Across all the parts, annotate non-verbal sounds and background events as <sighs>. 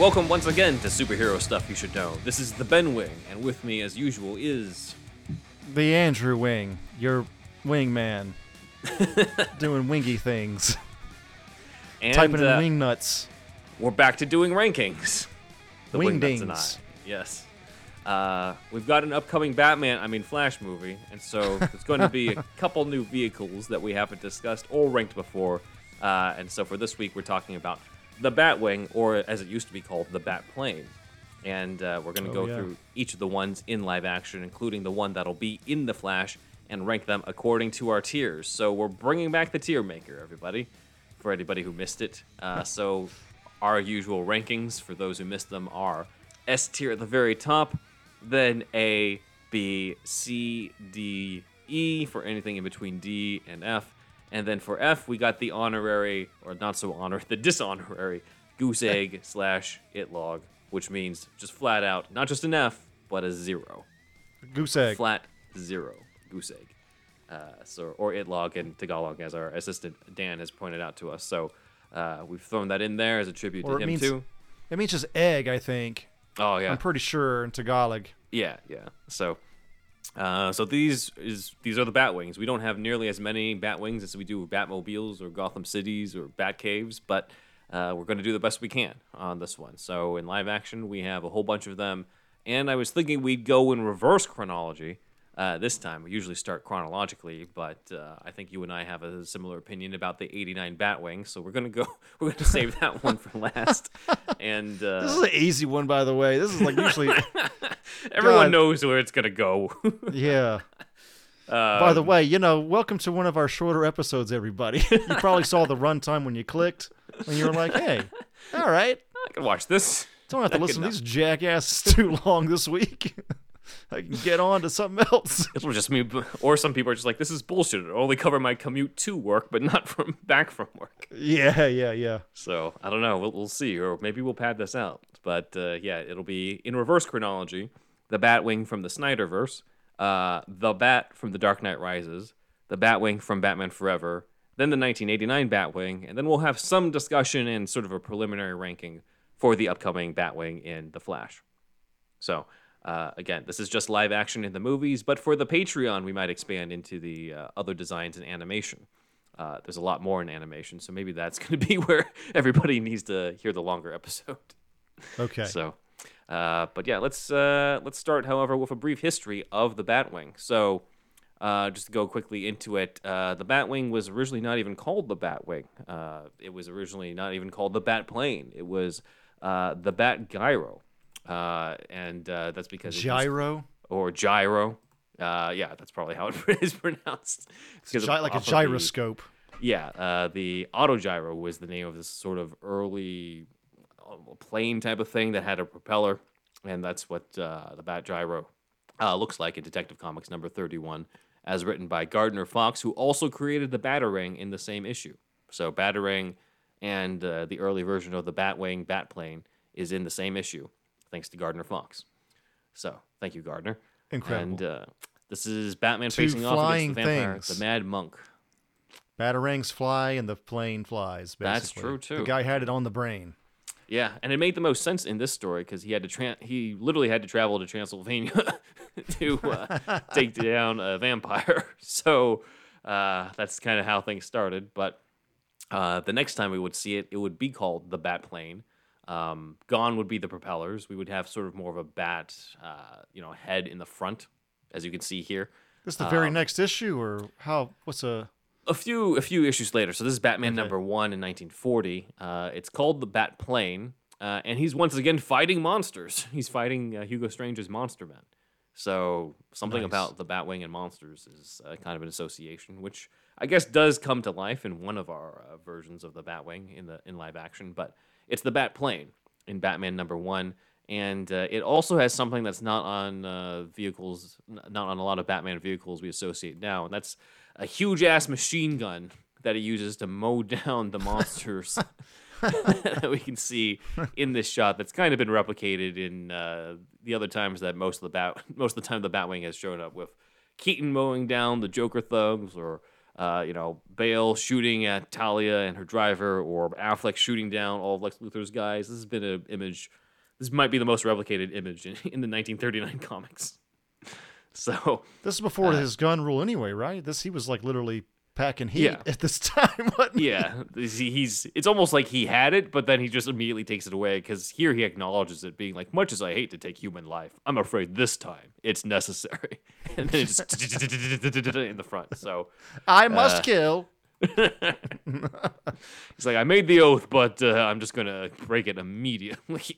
Welcome once again to Superhero Stuff You Should Know. This is the Ben Wing, and with me, as usual, is. The Andrew Wing, your wingman, <laughs> doing wingy things, And typing uh, in wing nuts. we're back to doing rankings. The Wing Wingnuts and I. Yes. Uh, we've got an upcoming Batman, I mean Flash movie, and so there's going to be a <laughs> couple new vehicles that we haven't discussed or ranked before. Uh, and so for this week, we're talking about the Batwing, or as it used to be called, the Batplane. And uh, we're going to Oh, go yeah. through each of the ones in live action, including the one that'll be in the Flash, and rank them according to our tiers. So we're bringing back the tier maker, everybody, for anybody who missed it. Uh, <laughs> so our usual rankings for those who missed them are S tier at the very top, then A, B, C, D, E for anything in between D and F. And then for F, we got the honorary, or not so honor, <laughs> the dishonorary goose <laughs> egg slash it log, which means just flat out, not just an F, but a zero. Goose egg. Flat zero goose egg. Uh, so or it log in Tagalog, as our assistant Dan has pointed out to us. So uh, we've thrown that in there as a tribute Or to him means- too. It means just egg, I think. Oh yeah, I'm pretty sure in Tagalog. Yeah, yeah. So, uh, so these is these are the Batwings. We don't have nearly as many Batwings as we do Batmobiles or Gotham Cities or Batcaves, but uh, we're going to do the best we can on this one. So, in live action, we have a whole bunch of them, and I was thinking we'd go in reverse chronology. Uh, this time, we usually start chronologically, but uh, I think you and I have a similar opinion about the '89 Batwing, so we're gonna go. <laughs> We're gonna save that one for last. And uh, This is an easy one, by the way. This is like usually, <laughs> everyone God. knows where it's gonna go. <laughs> yeah. by Um, the way, you know, welcome to one of our shorter episodes, everybody. you probably saw the runtime when you clicked, and you were like, "Hey, all right, I can watch this. don't have to listen to these jackasses too long this week. <laughs> I can get on to something else." <laughs> Will just me, <laughs> or some people are just like, "This is bullshit. It'll only cover my commute to work, but not from back from work." Yeah, yeah, yeah. So I don't know. We'll, we'll see, or maybe we'll pad this out. But uh, yeah, it'll be in reverse chronology: the Batwing from the Snyderverse, uh, the Bat from The Dark Knight Rises, the Batwing from Batman Forever, then the 1989 Batwing, and then we'll have some discussion and sort of a preliminary ranking for the upcoming Batwing in The Flash. So, uh, again, this is just live action in the movies, but for the Patreon, we might expand into the uh, other designs and animation. Uh, there's a lot more in animation, so maybe that's <laughs> going to be where everybody needs to hear the longer episode. Okay. So, uh, but yeah, let's uh, let's start, however, with a brief history of the Batwing. So, uh, just to go quickly into it, uh, the Batwing was originally not even called the Batwing. Uh, it was originally not even called the Batplane. It was uh, the Bat Gyro, uh, and uh, that's because it was- Gyro, or gyro. Uh, yeah, that's probably how <laughs> it is pronounced. Because Gy- like a of the- gyroscope. yeah, uh, the autogyro was the name of this sort of early uh, plane type of thing that had a propeller, and that's what uh, the Bat Gyro uh, looks like in Detective Comics number 31, as written by Gardner Fox, who also created the Batarang in the same issue. So Batarang and uh, the early version of the Batwing Batplane is in the same issue, thanks to Gardner Fox. So thank you, Gardner. Incredible. And uh, this is Batman Two facing off against the vampire, things. the Mad Monk. Batarangs fly and the plane flies. Basically. That's true, too. The guy had it on the brain. Yeah, and it made the most sense in this story because he had to tra- he literally had to travel to Transylvania <laughs> to uh, <laughs> take down a vampire. <laughs> So uh, that's kind of how things started. But uh, the next time we would see it, it would be called the Bat Plane. Um, gone would be the propellers. We would have sort of more of a bat, uh, you know, head in the front, as you can see here. This is the very Um, next issue, or how? What's a? a few a few issues later. So this is Batman number one in 1940. Uh, it's called the Bat Plane, uh, and he's once again fighting monsters. <laughs> He's fighting uh, Hugo Strange's Monster Men. So something Nice. about the Batwing and monsters is uh, kind of an association, which I guess does come to life in one of our uh, versions of the Batwing in the in live action. But it's the Bat Plane in Batman number one. And uh, it also has something that's not on uh, vehicles, not on a lot of Batman vehicles we associate now, and that's a huge ass machine gun that he uses to mow <laughs> down the monsters <laughs> that we can see in this shot. That's kind of been replicated in uh, the other times that most of the bat, most of the time the Batwing has shown up with Keaton mowing down the Joker thugs, or uh, you know Bale shooting at Talia and her driver, or Affleck shooting down all of Lex Luthor's guys. This has been an image. This might be the most replicated image in, in the 1939 comics. <laughs> So This is before Uh, his gun rule, anyway, right? This he was like literally packing heat Yeah. at this <laughs> time. yeah, he's, it's almost like he had it, but then he just immediately takes it away because here he acknowledges it, being like, "Much as I hate to take human life, I'm afraid this time it's necessary." <laughs> And then it's just <laughs> in the front. So I must Uh, kill. he's like, "I made the oath, but uh, I'm just gonna break it immediately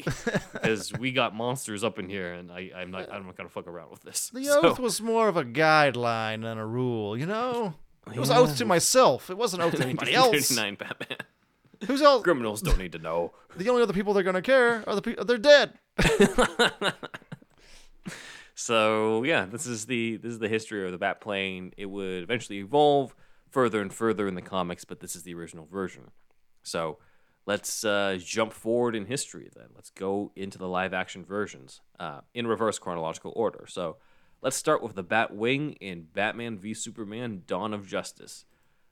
because we got monsters up in here, and I, I'm not I'm not gonna fuck around with this." The So- oath was more of a guideline than a rule, you know. It was Yeah. oath to myself. It wasn't oath to <laughs> anybody else. 1939 Batman. Who's else? Criminals don't need to know. <laughs> The only other people they're gonna care are the people they're dead. <laughs> So yeah, this is the this is the history of the bat plane. It would eventually evolve further and further in the comics, but this is the original version. So let's uh, jump forward in history then. Let's go into the live action versions uh, in reverse chronological order. So let's start with the Batwing in Batman v Superman: Dawn of Justice.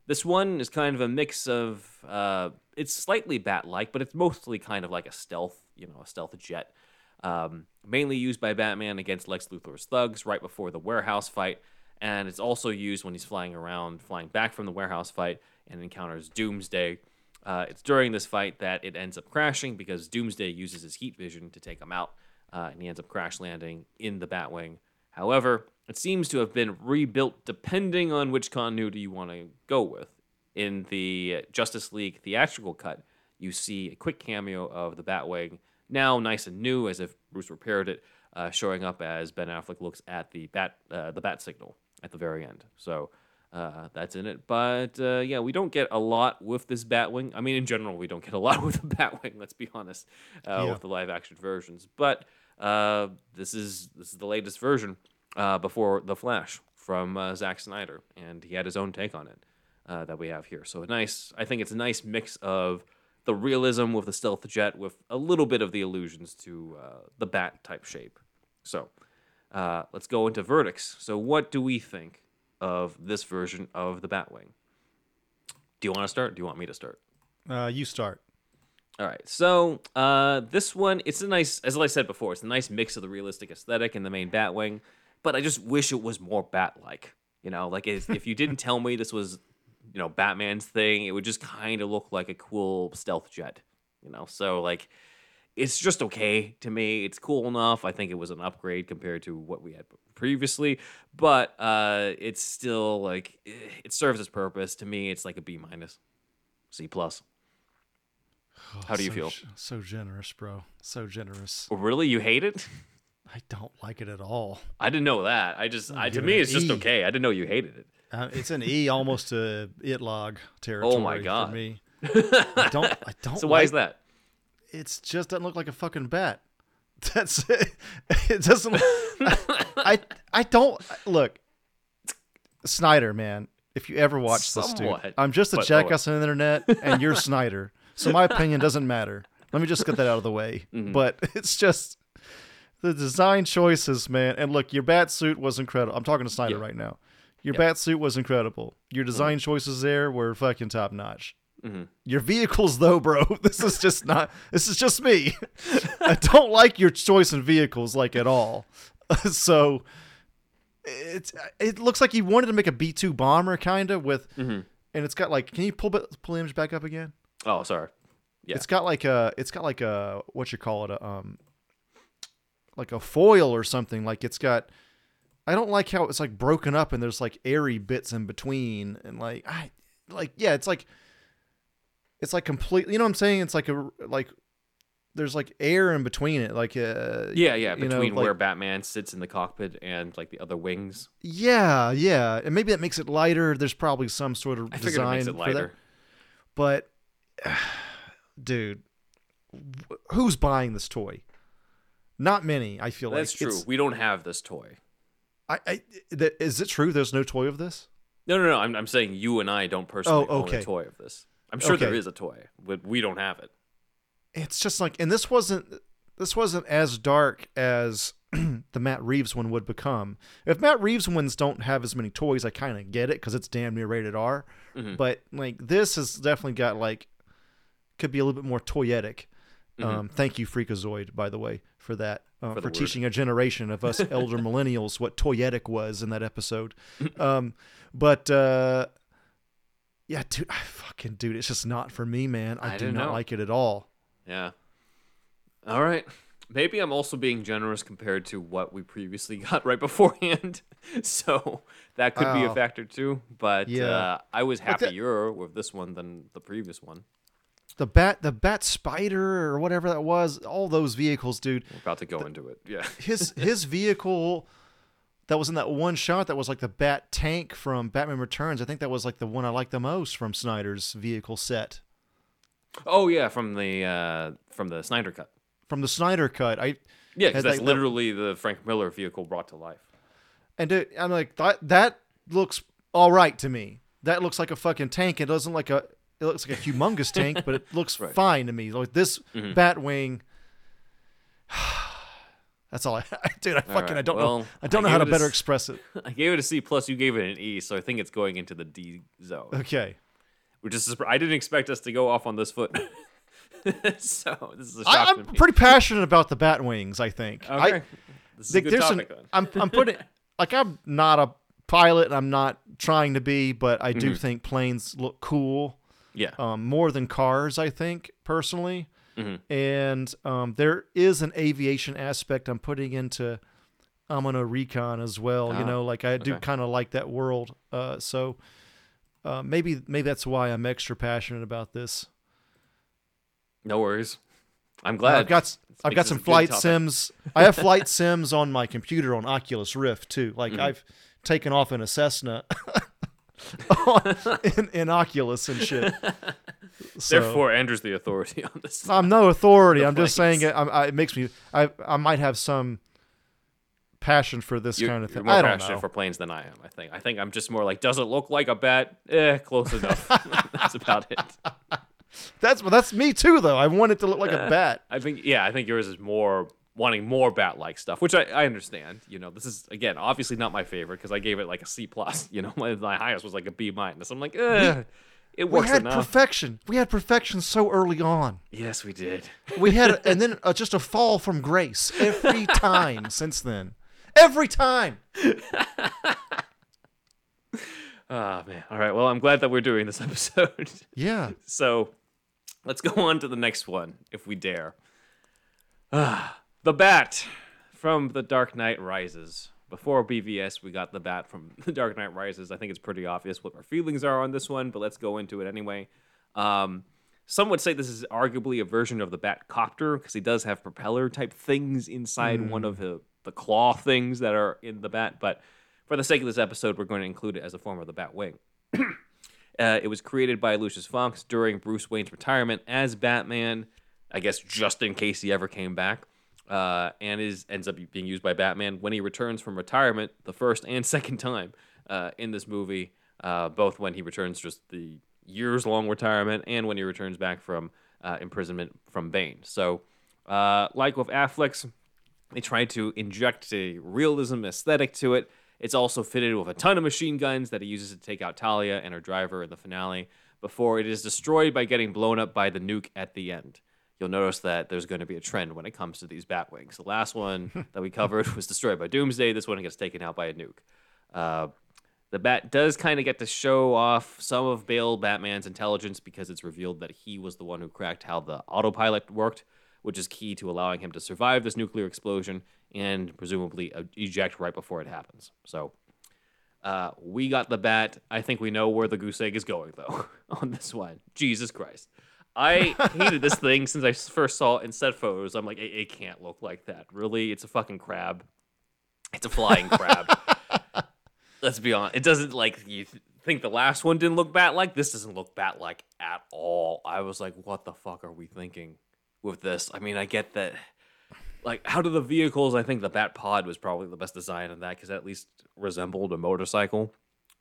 This one is kind of a mix of uh, it's slightly bat-like, but it's mostly kind of like a stealth, you know, a stealth jet. Um, mainly used by Batman against Lex Luthor's thugs right before the warehouse fight, and it's also used when he's flying around, flying back from the warehouse fight, and encounters Doomsday. Uh, it's during this fight that it ends up crashing because Doomsday uses his heat vision to take him out, uh, and he ends up crash landing in the Batwing. However, it seems to have been rebuilt depending on which continuity you want to go with. In the Justice League theatrical cut, you see a quick cameo of the Batwing, now nice and new, as if Bruce repaired it, uh, showing up as Ben Affleck looks at the bat uh, the bat signal at the very end. So uh, that's in it. But uh, yeah, we don't get a lot with this Batwing. I mean, in general, we don't get a lot <laughs> with the Batwing. Let's be honest, uh, Yeah. with the live action versions. But uh, this is this is the latest version uh, before the Flash from uh, Zack Snyder, and he had his own take on it uh, that we have here. So a nice, I think it's a nice mix of the realism with the stealth jet, with a little bit of the allusions to uh, the bat type shape. So uh, let's go into verdicts. So what do we think of this version of the Batwing? Do you want to start? Do you want me to start? Uh, you start. All right. So uh, this one, it's a nice, as I said before, it's a nice mix of the realistic aesthetic and the main Batwing. But I just wish it was more bat-like. You know, like if, if you didn't tell me this was, you know, Batman's thing, it would just kind of look like a cool stealth jet. You know, so like it's just okay to me. It's cool enough. I think it was an upgrade compared to what we had previously, but uh, it's still like it serves its purpose. To me, it's like a B minus, C plus. How do you so, feel? So generous, bro. So generous. Oh, Really, you hate it? I don't like it at all. I didn't know that. I just, I, to it me, it's just E. okay. I didn't know you hated it. Uh, it's an E, <laughs> almost to it log territory. Oh my God. For me, I <laughs> don't. I don't. So why like, is that? It's just doesn't look like a fucking bat. <laughs> That's it. It doesn't. I I don't look. Snyder, man. If you ever watch this, dude, I'm just a jackass on the internet, and you're Snyder. So my opinion doesn't matter. Let me just get that out of the way. <laughs> Mm-hmm. But <laughs> it's just the design choices, man. And look, your bat suit was incredible. I'm talking to Snyder Yeah. right now. Your bat suit was incredible. Mm-hmm. Your design choices there were fucking top notch. Your vehicles, though, bro. <laughs> This is just not. This is just me. I don't like your choice in vehicles like at all. so it's it looks like you wanted to make a B two bomber kind of with, and it's got like. Can you pull pull the image back up again? Oh, sorry. Yeah. It's got like a. It's got like a what you call it a um. Like a foil or something. Like it's got. I don't like how it's like broken up and there's like airy bits in between and like I like yeah it's like it's like completely you know what I'm saying it's like a like there's like air in between it like uh Yeah, yeah. you know, Between like- where Batman sits in the cockpit and like the other wings, yeah yeah and maybe that makes it lighter there's probably some sort of I figured it design makes it for lighter. that but <sighs> dude who's buying this toy not many I feel That's like That's true. It's- We don't have this toy. I, I th- is it true there's no toy of this No, no, no. I'm, I'm saying you and I don't personally Oh, own a toy of this. I'm sure there Okay. is a toy, but we don't have it. it's just like and this wasn't this wasn't as dark as <clears throat> the Matt Reeves one would become. If Matt Reeves ones don't have as many toys, I kind of get it because it's damn near rated R. Mm-hmm. But like this has definitely got like could be a little bit more toyetic. Um, thank you, Freakazoid, by the way, for that uh, Mm-hmm. For for, teaching a generation of us <laughs> elder millennials what toyetic was in that episode. <laughs> um, but uh, yeah, dude, I fucking dude, it's just not for me, man. I, I do don't know. like it at all. Yeah. All right. Maybe I'm also being generous compared to what we previously <laughs> got right beforehand. so that could be a Oh. factor too. But Yeah. uh, I was But that- happier with this one than the previous one. The bat the bat spider or whatever that was all those vehicles dude We're about to go into it. Yeah. <laughs> his his vehicle that was in that one shot that was like the bat tank from batman returns i think that was like the one i liked the most from snyder's vehicle set Oh yeah, from the uh, from the Snyder cut. from the snyder cut i Yeah, because that's like, literally the Frank Miller vehicle brought to life. and it, i'm like that that looks all right to me that looks like a fucking tank it doesn't like a it looks like a humongous tank but it looks <laughs> Right. fine to me like this Mm-hmm. batwing <sighs> that's all i <laughs> dude i fucking i don't well, know i don't I know how to a better express it <laughs> I gave it a C plus. You gave it an E, so I think it's going into the D zone. okay Which is I didn't expect us to go off on this foot. so this is a I, shock I'm to me. pretty passionate about the bat wings. I think. Okay. I, this is like, a good topic. An. I'm I'm putting like I'm not a pilot. and I'm not trying to be, but I Mm-hmm. do think planes look cool. Yeah. Um, more than cars, I think personally. Mm-hmm. And um, there is an aviation aspect I'm putting into Amano Recon as well. Ah, you know, like I do okay. kind of like that world. Uh, so uh, maybe maybe that's why I'm extra passionate about this. No worries. I'm glad. I've got I've got some flight sims. <laughs> I have flight sims on my computer on Oculus Rift too. Like Mm-hmm. I've taken off in a Cessna <laughs> <laughs> in, in Oculus and shit. <laughs> So, Therefore, Andrew's the authority on this. I'm no authority. I'm just saying it. I'm, I, it makes me. I I might have some passion for this You're, kind of you're thing. more I don't passionate know. for planes than I am. I think. I think I'm just more like, does it look like a bat? Eh, close enough. <laughs> That's about it. That's that's me too though. I want it to look like a bat. I think. Yeah, I think yours is more wanting more bat-like stuff, which I, I understand. You know, this is again obviously not my favorite because I gave it like a C plus. <laughs> You know, my, my highest was like a B minus. I'm like, eh, it We works had enough. perfection. We had perfection so early on. yes, we did. We had, and then uh, just a fall from grace every <laughs> time since then. Every time. Oh <laughs> man. All right. Well, I'm glad that we're doing this episode. Yeah. So let's go on to the next one, if we dare. Ah, the Bat from The Dark Knight Rises. Before BVS, we got the Bat from <laughs> The Dark Knight Rises. I think it's pretty obvious what our feelings are on this one, but let's go into it anyway. Um, some would say this is arguably a version of the Bat Copter because he does have propeller type things inside one of the, the claw things that are in the Bat, but for the sake of this episode, we're going to include it as a form of the Bat Wing. <clears throat> Uh, it was created by Lucius Fox during Bruce Wayne's retirement as Batman, I guess just in case he ever came back, uh, and is ends up being used by Batman when he returns from retirement the first and <laughs> second time uh, in this movie, uh, both when he returns just the years long retirement and when he returns back from uh, imprisonment from Bane. So, uh, like with Affleck's, they tried to inject a realism aesthetic to it. It's also fitted with a ton of machine guns that he uses to take out Talia and her driver in the finale. before it is destroyed by getting blown up by the nuke at the end. You'll notice that there's going to be a trend when it comes to these Batwings. The last one <laughs> that we covered was destroyed by Doomsday. This one gets taken out by a nuke. Uh, the Bat does kind of get to show off some of Bale Batman's intelligence because it's revealed that he was the one who cracked how the autopilot worked, which is key to allowing him to survive this nuclear explosion and presumably eject right before it happens. So uh, we got the bat. I think we know where the goose egg is going, though, <laughs> on this one. Jesus Christ. I hated this thing since I first saw it in set photos. I'm like, it, it can't look like that. Really? It's a fucking crab. It's a flying crab. <laughs> Let's be honest. It doesn't like you th- think the last one didn't look bat like. This doesn't look bat like at all. I was like, what the fuck are we thinking with this? I mean, I get that like out of the vehicles, I think the Bat Pod was probably the best design in that because at least resembled a motorcycle.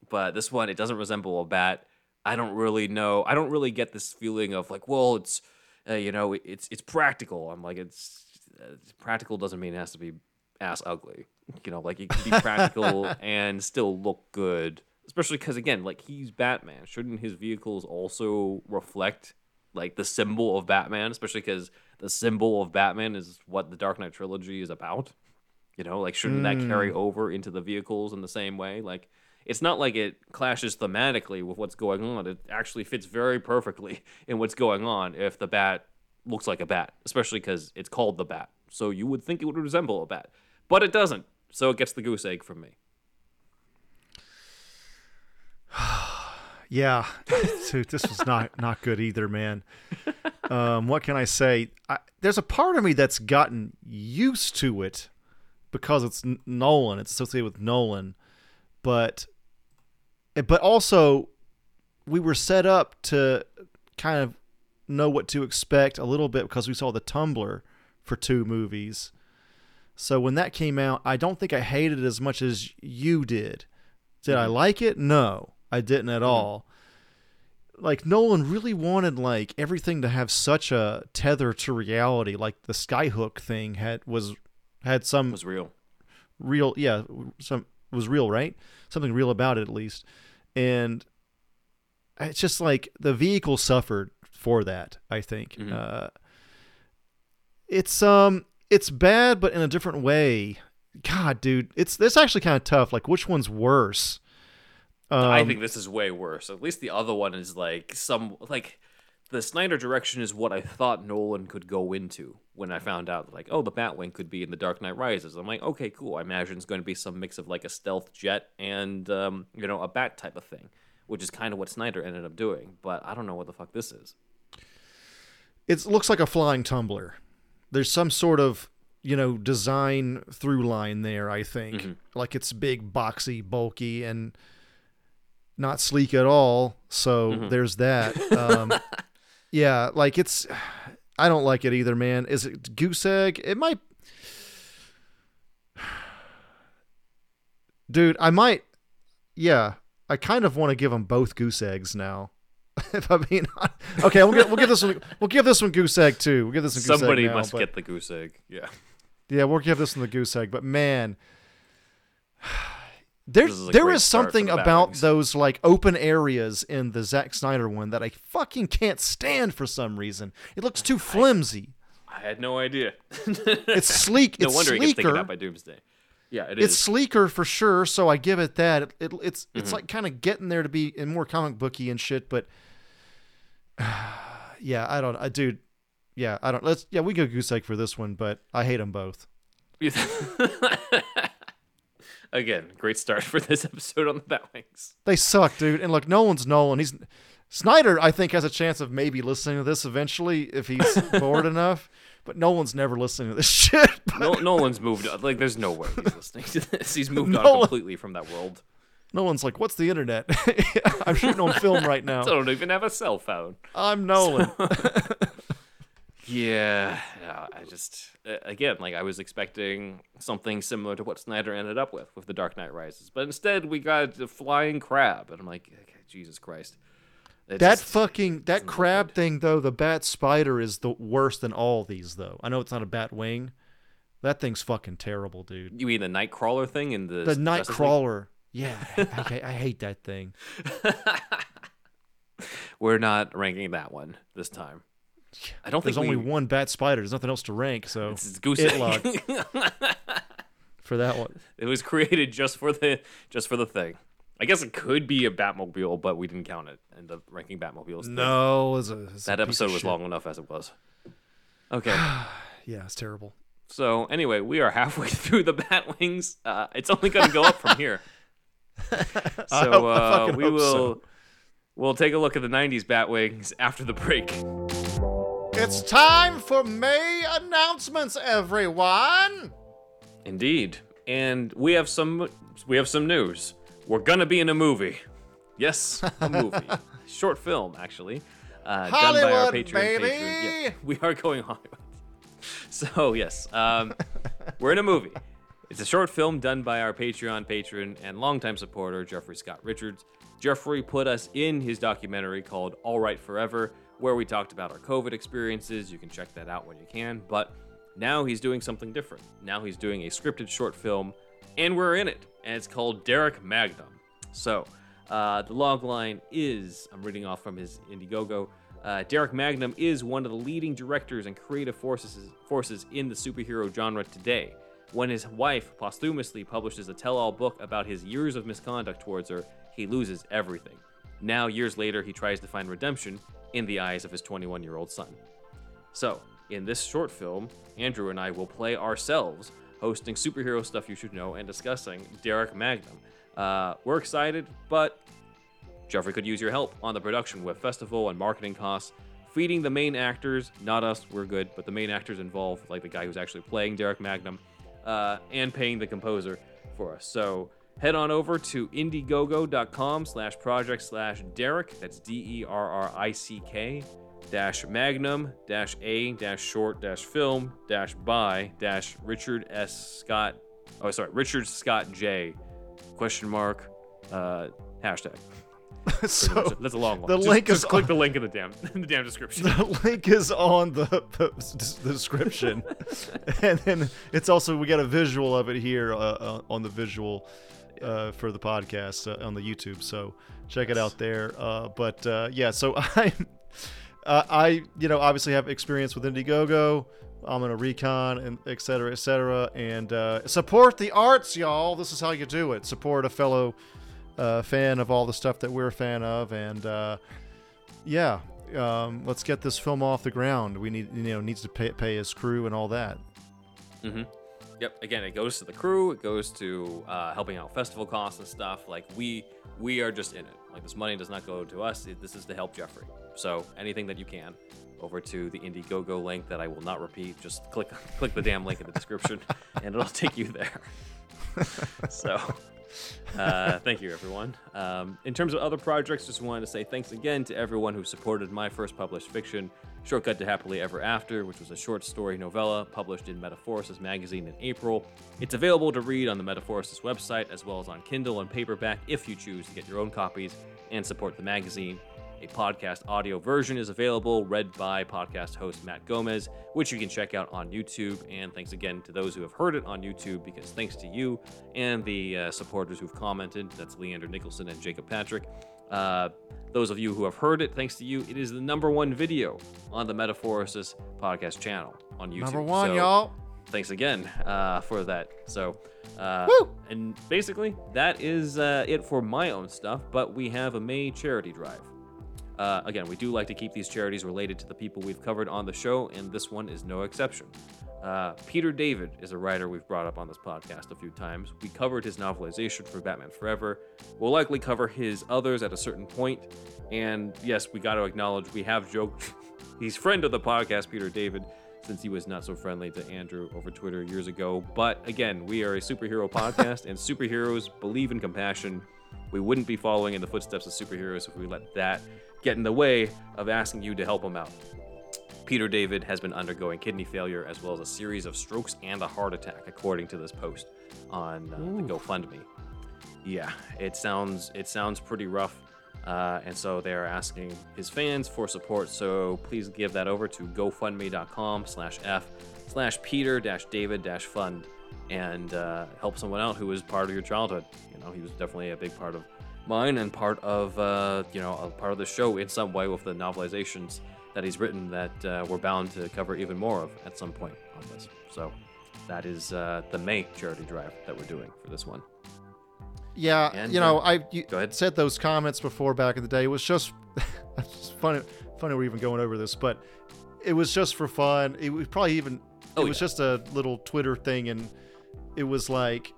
But this one, it doesn't resemble a bat. I don't really know. I don't really get this feeling of like, well, it's uh, you know, it's it's practical. I'm like, it's uh, practical doesn't mean it has to be ass ugly. You know, like it can be practical <laughs> and still look good. Especially because again, like he's Batman. Shouldn't his vehicles also reflect like the symbol of Batman? Especially because the symbol of Batman is what the Dark Knight trilogy is about. You know, like shouldn't mm. that carry over into the vehicles in the same way? Like it's not like it clashes thematically with what's going on. It actually fits very perfectly <laughs> in what's going on if the bat looks like a bat, especially because it's called the bat. So you would think it would resemble a bat, but it doesn't. So it gets the goose egg from me. <sighs> yeah, <laughs> dude, this was not not good either, man. <laughs> Um, what can I say? I, there's a part of me that's gotten used to it because it's Nolan. It's associated with Nolan, but but also we were set up to kind of know what to expect a little bit because we saw the Tumbler for two movies. So when that came out, I don't think I hated it as much as you did. Did I mm-hmm. like it? No. I didn't at mm-hmm. all. Like Nolan really wanted like everything to have such a tether to reality. Like the skyhook thing had was had some was real, real yeah some was real right something real about it at least, and it's just like the vehicle suffered for that. I think mm-hmm. uh, it's um it's bad, but in a different way. God, dude, it's this actually kind of tough. Like, which one's worse? Um, I think this is way worse. At least the other one is like some like the Snyder direction is what I thought Nolan could go into when I found out like oh the Batwing could be in the Dark Knight Rises. I'm like okay cool. I imagine it's going to be some mix of like a stealth jet and um, you know a bat type of thing, which is kind of what Snyder ended up doing. But I don't know what the fuck this is. It looks like a flying tumbler. There's some sort of you know design through line there. I think mm-hmm. like it's big, boxy, bulky, and not sleek at all. So mm-hmm. there's that. <laughs> Um, yeah, like it's. I don't like it either, man. Is it goose egg? It might. Dude, I might. Yeah, I kind of want to give them both goose eggs now. <laughs> if I mean, okay, we'll, get, we'll give this one. We'll give this one goose egg too. We'll give this one. Goose Somebody egg now, must but, get the goose egg. Yeah. Yeah, we'll give this one the goose egg. But man, there's there is something about those like open areas in the Zack Snyder one that I fucking can't stand for some reason. It looks too flimsy. I, I had no idea. <laughs> it's sleek. no it's wonder sleeker. it gets taken out by Doomsday. Yeah, it it's sleeker for sure. So I give it that. It, it it's mm-hmm. it's like kind of getting there to be in more comic booky and shit. But <sighs> yeah, I don't. I dude. Yeah, I don't. Let's. Yeah, we go goose egg for this one, but I hate them both. <laughs> Again, great start <laughs> for this episode on the Batwings. They suck, dude. And look, Nolan's Nolan. He's Snyder. I think has a chance of maybe listening to this eventually if he's <laughs> bored enough. But Nolan's never listening to this <laughs> shit. No, Nolan's moved. Like, there's no way he's listening to this. He's moved Nolan, on completely from that world. Nolan's like, "What's the internet? I'm shooting on film right now. I don't even have a cell phone. I'm Nolan." Yeah, I just again like I was expecting something similar to what Snyder ended up with with the Dark Knight Rises, but instead we got a flying crab, and I'm like, okay, Jesus Christ. It that fucking that crab thing though, the bat spider is the worst than all these though. I know it's not a bat wing. That thing's fucking terrible, dude. You mean the Knightcrawler thing in the the Knightcrawler? Yeah, <laughs> I hate that thing. <laughs> we're not ranking that one this time. I don't think There's think only we, one bat spider. There's nothing else to rank, so It's goose it egg. log <laughs> for that one. It was created just for the just for the thing. I guess it could be a Batmobile, but we didn't count it in the ranking Batmobiles. No, it's a, it's that episode was shit. long enough as it was. Okay. <sighs> Yeah, it's terrible. So anyway, we are halfway <laughs> through the Batwings. Uh, it's only going to go up from here. <laughs> So I hope- I uh, we will so. we'll take a look at the '90s Batwings after the break. It's time for May announcements, everyone. Indeed, and we have some we have some news. We're gonna be in a movie. Yes, a <laughs> movie, short film actually, uh, done by our Patreon baby! patron. Yeah, we are going Hollywood. <laughs> So yes, um, we're in a movie. It's a short film done by our Patreon patron and longtime supporter Jeffrey Scott Richards. Jeffrey put us in his documentary called All Right Forever, where we talked about our COVID experiences. You can check that out when you can. But now he's doing something different. Now he's doing a scripted short film, and we're in it. And it's called Derrick Magnum. So uh, the log line is I'm reading off from his Indiegogo. Uh, Derrick Magnum is one of the leading directors and creative forces forces in the superhero genre today. When his wife posthumously publishes a tell-all book about his years of misconduct towards her, he loses everything. Now, years later, he tries to find redemption in the eyes of his 21-year-old son. So, in this short film, Andrew and I will play ourselves, hosting superhero stuff you should know and discussing Derrick Magnum. Uh, we're excited, but Jeffrey could use your help on the production with festival and marketing costs. Feeding the main actors, not us, we're good, but the main actors involved, like the guy who's actually playing Derrick Magnum, uh, and paying the composer for us. So head on over to indiegogo.com slash project slash Derrick, that's D E R R I C K, dash magnum dash a dash short dash film dash by dash Richard S. Scott, oh, sorry, Richard Scott J, question mark, uh, hashtag. <laughs> so That's a long one. the just, link just is click on- the link in the damn in the damn description. the link is on the, the, the description, <laughs> and then it's also we got a visual of it here uh, uh, on the visual uh, for the podcast uh, on the YouTube. So check it out there. Uh, but uh, yeah, so <laughs> I uh, I you know obviously have experience with Indiegogo. I'm in a recon and et cetera, et cetera, and uh, support the arts, y'all. This is how you do it. Support a fellow uh, fan of all the stuff that we're a fan of, and uh, yeah, um, let's get this film off the ground. We need, you know, needs to pay, pay his crew and all that. Yep. Again, it goes to the crew. It goes to uh, helping out festival costs and stuff. Like we we are just in it. Like this money does not go to us. It, this is to help Jeffrey. So anything that you can, over to the Indiegogo link that I will not repeat. Just click <laughs> click the damn link in the description, <laughs> and it'll take you there. <laughs> so. Uh, thank you, everyone. Um, in terms of other projects, just wanted to say thanks again to everyone who supported my first published fiction, Shortcut to Happily Ever After, which was a short story novella published in Metaphorosis magazine in April. It's available to read on the Metaphorosis website as well as on Kindle and paperback if you choose to get your own copies and support the magazine. A podcast audio version is available, read by podcast host Matt Gomez, which you can check out on YouTube. And thanks again to those who have heard it on YouTube, because thanks to you and the uh, supporters who've commented that's Leander Nicholson and Jacob Patrick. Uh, those of you who have heard it, thanks to you, it is the number one video on the Metaphorosis podcast channel on YouTube. Number one, So, y'all. thanks again uh, for that. So, uh, Woo! and basically, that is uh, it for my own stuff. But we have a May charity drive. Uh, again, we do like to keep these charities related to the people we've covered on the show, and this one is no exception. Uh, Peter David is a writer we've brought up on this podcast a few times. We covered his novelization for Batman Forever. We'll likely cover his others at a certain point. And yes, we got to acknowledge we have joked. <laughs> He's friend of the podcast, Peter David, since he was not so friendly to Andrew over Twitter years ago. But again, we are a superhero podcast, and superheroes believe in compassion. We wouldn't be following in the footsteps of superheroes if we let that get in the way of asking you to help them out. Peter David has been undergoing kidney failure as well as a series of strokes and a heart attack, according to this post on uh, the GoFundMe. Yeah, it sounds it sounds pretty rough, uh, and so they're asking his fans for support. So please give that over to GoFundMe.com/f slash Peter David Fund and uh, help someone out who was part of your childhood. You know, he was definitely a big part of mine and part of uh, you know a part of the show in some way with the novelizations that he's written that uh, we're bound to cover even more of at some point on this. So that is uh, the main charity drive that we're doing for this one. Yeah, And, you know, uh, I you go ahead. said those comments before back in the day. It was just <laughs> just funny. Funny we're even going over this, but it was just for fun. It was probably even. oh, It was yeah. just a little Twitter thing, and it was like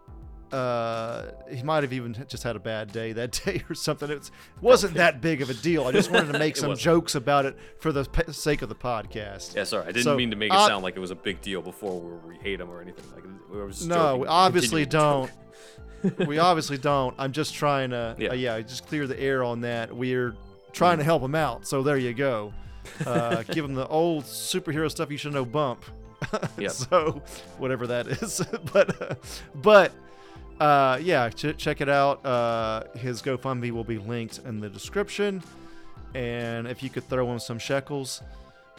uh, he might have even just had a bad day that <laughs> day or something. It wasn't that big of a deal. I just wanted to make <laughs> some wasn't. jokes about it for the pe- sake of the podcast. Yeah, sorry, I didn't So, mean to make it uh, sound like it was a big deal before where we hate him or anything. Like we was just No, joking, we obviously don't. we obviously don't. I'm just trying to, Yeah. yeah, uh, yeah just clear the air on that. We're trying to help him out. So there you go. Uh, <laughs> give him the old superhero stuff you should know bump. Yep. so whatever that is, but uh, but uh, yeah, ch- check it out. Uh, his GoFundMe will be linked in the description, and if you could throw him some shekels,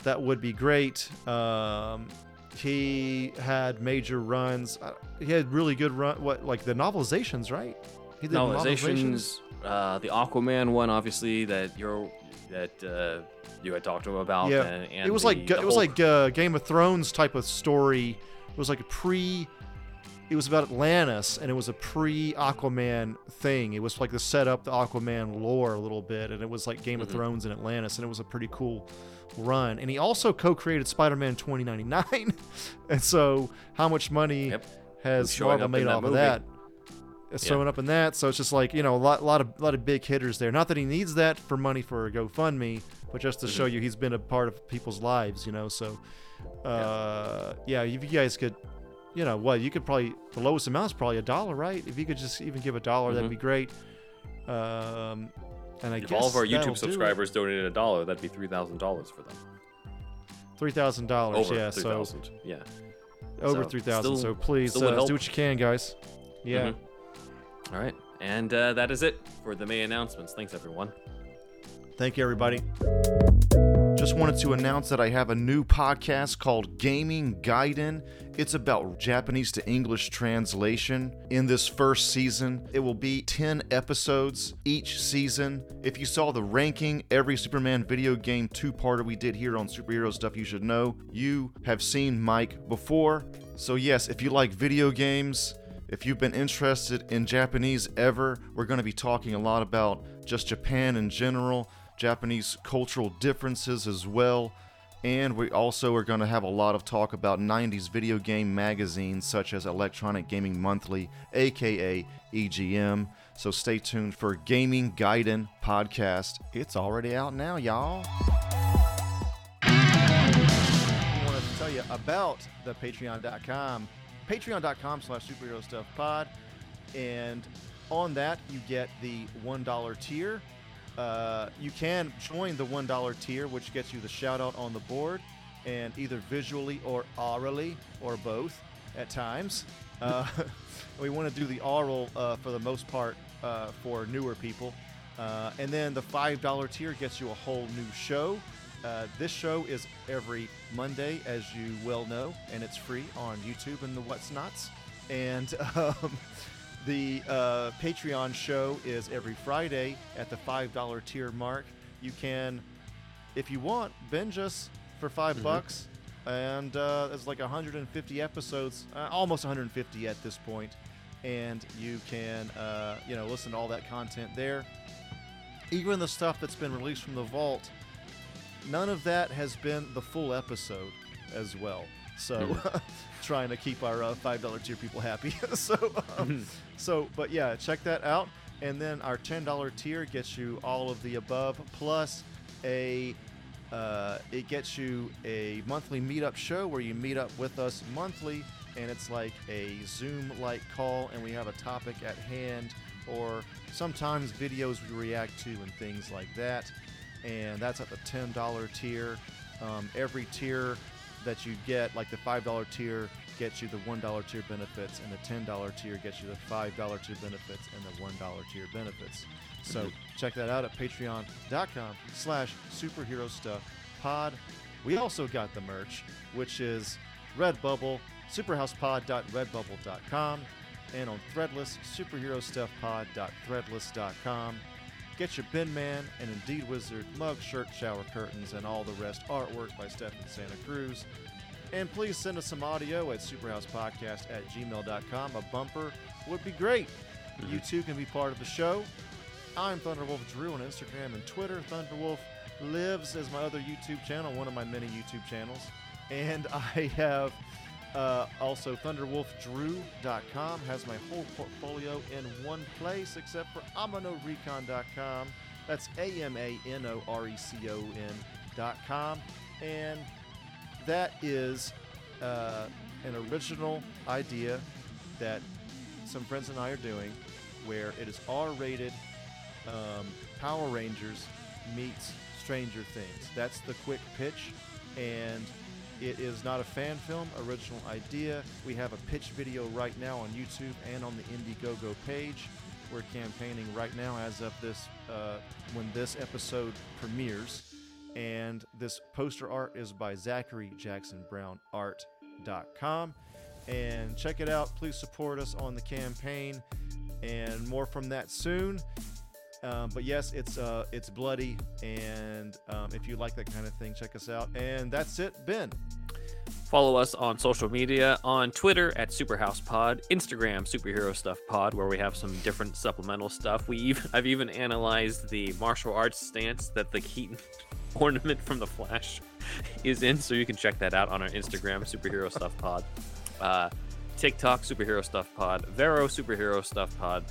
that would be great. Um, he had major runs. Uh, he had really good run. What like the novelizations, right? He did novelizations. Uh, the Aquaman one, obviously, that you're that uh, you had talked to him about. Yeah, and, and it was the- like it was like uh, Game of Thrones type of story. It was like a pre. It was about Atlantis, and it was a pre Aquaman thing. It was like to set up the Aquaman lore a little bit, and it was like Game of Mm-hmm. Thrones in Atlantis, and it was a pretty cool run. And he also co-created Spider-Man 2099, <laughs> and so how much money Yep. has Marvel made off of that? It's Yeah. showing up in that, so it's just like you know a lot, lot of, lot of big hitters there. Not that he needs that for money for a GoFundMe, but just to Mm-hmm. show you he's been a part of people's lives, you know. So, uh, yeah, if you guys could, you know, what you could probably the lowest amount is probably a dollar, right? If you could just even give a dollar, that'd Mhm. be great. Um, and I If guess all of our YouTube do subscribers donated a dollar, that'd be three thousand dollars for them. three thousand dollars, yeah. three So thousand. Yeah. over So, three thousand. So please uh, do what you can, guys. Yeah. Mhm. All right, and uh, that is it for the May announcements. Thanks, everyone. Thank you, everybody. Just wanted to announce that I have a new podcast called Gaming Gaiden. It's about Japanese to English translation. In this first season, it will be 10 episodes each season. If you saw the ranking, every Superman video game two parter we did here on Superhero Stuff You Should Know, you have seen Mike before. So, yes, if you like video games, if you've been interested in Japanese ever, we're going to be talking a lot about just Japan in general, Japanese cultural differences as well, and we also are going to have a lot of talk about 90s video game magazines such as Electronic Gaming Monthly, aka EGM. So stay tuned for Gaming Gaiden podcast. It's already out now, y'all. I wanted to tell you about the patreon.com patreon.com slash superhero stuff pod and on that you get the $1 tier uh, you can join the $1 tier which gets you the shout out on the board and either visually or orally or both at times. Uh, <laughs> we want to do the oral uh, for the most part uh, for newer people. Uh, and then the $5 tier gets you a whole new show. This show is every Monday, as you well know, and it's free on YouTube and the What's Nots. And <laughs> um, the uh, Patreon show is every Friday at the $5 tier mark. You can, if you want, binge us for 5 bucks. And uh, it's like 150 episodes, uh, almost 150 at this point. And you can, uh, you know, listen to all that content there. Even the stuff that's been released from the vault none of that has been the full episode as well. So, <laughs> trying to keep our uh, five dollar tier people happy. <laughs> so, um, so, but yeah, check that out. And then our ten dollar tier gets you all of the above plus a. Uh, it gets you a monthly meetup show where you meet up with us monthly, and it's like a Zoom-like call, and we have a topic at hand, or sometimes videos we react to and things like that and that's at the $10 tier. Um, every tier that you get, like the $5 tier, gets you the $1 tier benefits, and the $10 tier gets you the $5 tier benefits and the $1 tier benefits. So mhm. check that out at patreon.com slash superhero stuff pod. We also got the merch, which is Redbubble, superhousepod.redbubble.com. and on Threadless, superherostuffpod.threadless.com. Get your Bin Man and Indeed Wizard mug, shirt, shower curtains, and all the rest artwork by Stefan Santa Cruz. And please send us some audio at superhousepodcast at gmail.com. A bumper would be great. Mm-hmm. You too can be part of the show. I'm Thunderwolf Drew on Instagram and Twitter. Thunderwolf lives as my other YouTube channel, one of my many YouTube channels. And <laughs> I have uh, also thunderwolfdrew.com has my whole portfolio in one place except for amanorecon.com. That's A M A N O R E C O N.com. And that is uh, an original idea that some friends and I are doing where it is R rated um, Power Rangers meets Stranger Things. That's the quick pitch, and it is not a fan film, original idea. We have a pitch video right now on YouTube and on the Indiegogo page. We're campaigning right now as of this uh, when this episode premieres, and this poster art is by Zachary Jackson Brown Art.com. And check it out. Please support us on the campaign, and more from that soon. Um, but yes, it's uh, it's bloody, and um, if you like that kind of thing, check us out. And that's it, Ben. Follow us on social media on Twitter at SuperhousePod, Instagram Superhero Stuff Pod, where we have some different supplemental stuff. We even, I've even analyzed the martial arts stance that the Keaton <laughs> ornament from the Flash is in, so you can check that out on our Instagram Superhero Stuff Pod, uh, TikTok Superhero Stuff Pod, Vero Superhero Stuff Pod.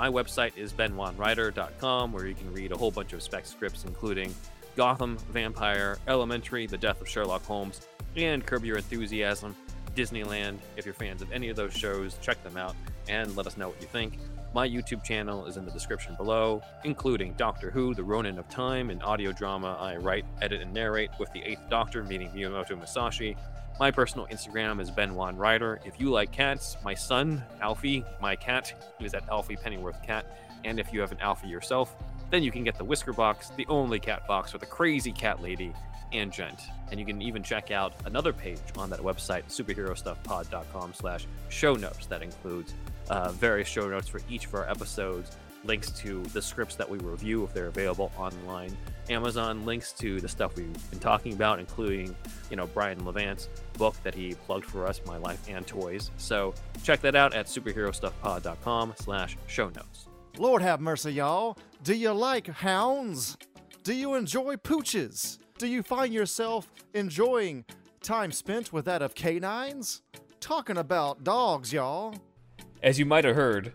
My website is benwanwriter.com, where you can read a whole bunch of spec scripts, including Gotham, Vampire, Elementary, The Death of Sherlock Holmes, and Curb Your Enthusiasm, Disneyland. If you're fans of any of those shows, check them out and let us know what you think. My YouTube channel is in the description below, including Doctor Who, The Ronin of Time, an audio drama I write, edit, and narrate with the Eighth Doctor meeting Miyamoto Musashi. My personal Instagram is Ben Wan Writer. If you like cats, my son, Alfie, my cat, is at Alfie Pennyworth Cat. And if you have an Alfie yourself, then you can get the Whisker Box, the only cat box for the crazy cat lady and gent. And you can even check out another page on that website, superherostuffpod.com slash show notes. That includes uh, various show notes for each of our episodes, links to the scripts that we review if they're available online, Amazon links to the stuff we've been talking about, including, you know, Brian Levant's book that he plugged for us, My Life and Toys. So check that out at superherostuffpod.com slash show notes. Lord have mercy, y'all. Do you like hounds? Do you enjoy pooches? Do you find yourself enjoying time spent with that of canines? Talking about dogs, y'all. As you might have heard,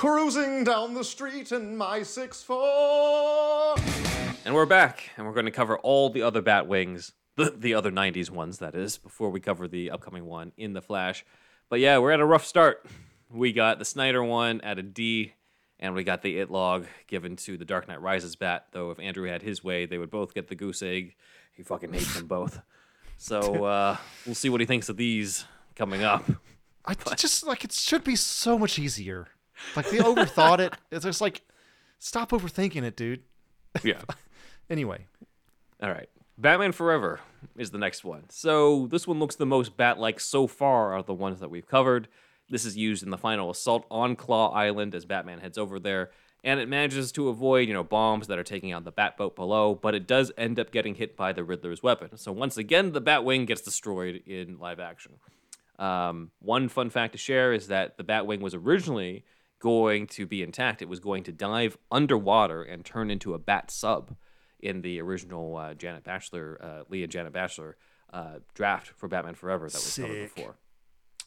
Cruising down the street in my 6'4. And we're back, and we're going to cover all the other Batwings, the, the other 90s ones, that is, before we cover the upcoming one in The Flash. But yeah, we're at a rough start. We got the Snyder one at a D, and we got the It log given to the Dark Knight Rises bat, though if Andrew had his way, they would both get the goose egg. He fucking hates them both. So <laughs> uh, we'll see what he thinks of these coming up. I just like it should be so much easier. Like they overthought it. <laughs> It's just like stop overthinking it, dude. Yeah. <laughs> Anyway, All right. Batman Forever is the next one. So this one looks the most bat-like so far out of the ones that we've covered. This is used in the final assault on Claw Island as Batman heads over there, and it manages to avoid, you know, bombs that are taking out the Batboat below, but it does end up getting hit by the Riddler's weapon. So once again, the Batwing gets destroyed in live action. Um, one fun fact to share is that the Batwing was originally going to be intact. It was going to dive underwater and turn into a bat sub in the original uh, Janet Batchler, uh, Leah Janet Batchler uh, draft for Batman Forever that was covered before.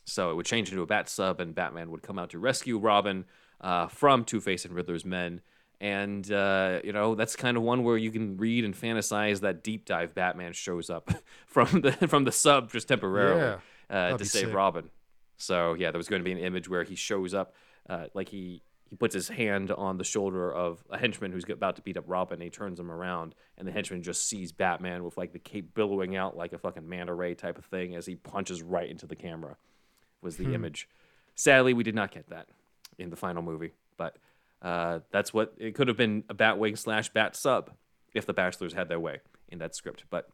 So it would change into a bat sub, and Batman would come out to rescue Robin uh, from Two Face and Riddler's men. And uh, you know that's kind of one where you can read and fantasize that deep dive Batman shows up <laughs> from the from the sub just temporarily Yeah, uh, to save sick. Robin. So yeah, there was going to be an image where he shows up, uh, like he he puts his hand on the shoulder of a henchman who's about to beat up Robin. And he turns him around, and the henchman just sees Batman with like the cape billowing out like a fucking manta ray type of thing as he punches right into the camera. Was the image. Sadly, we did not get that in the final movie, but uh, that's what it could have been a Batwing slash Bat sub if the Batchlers had their way in that script, but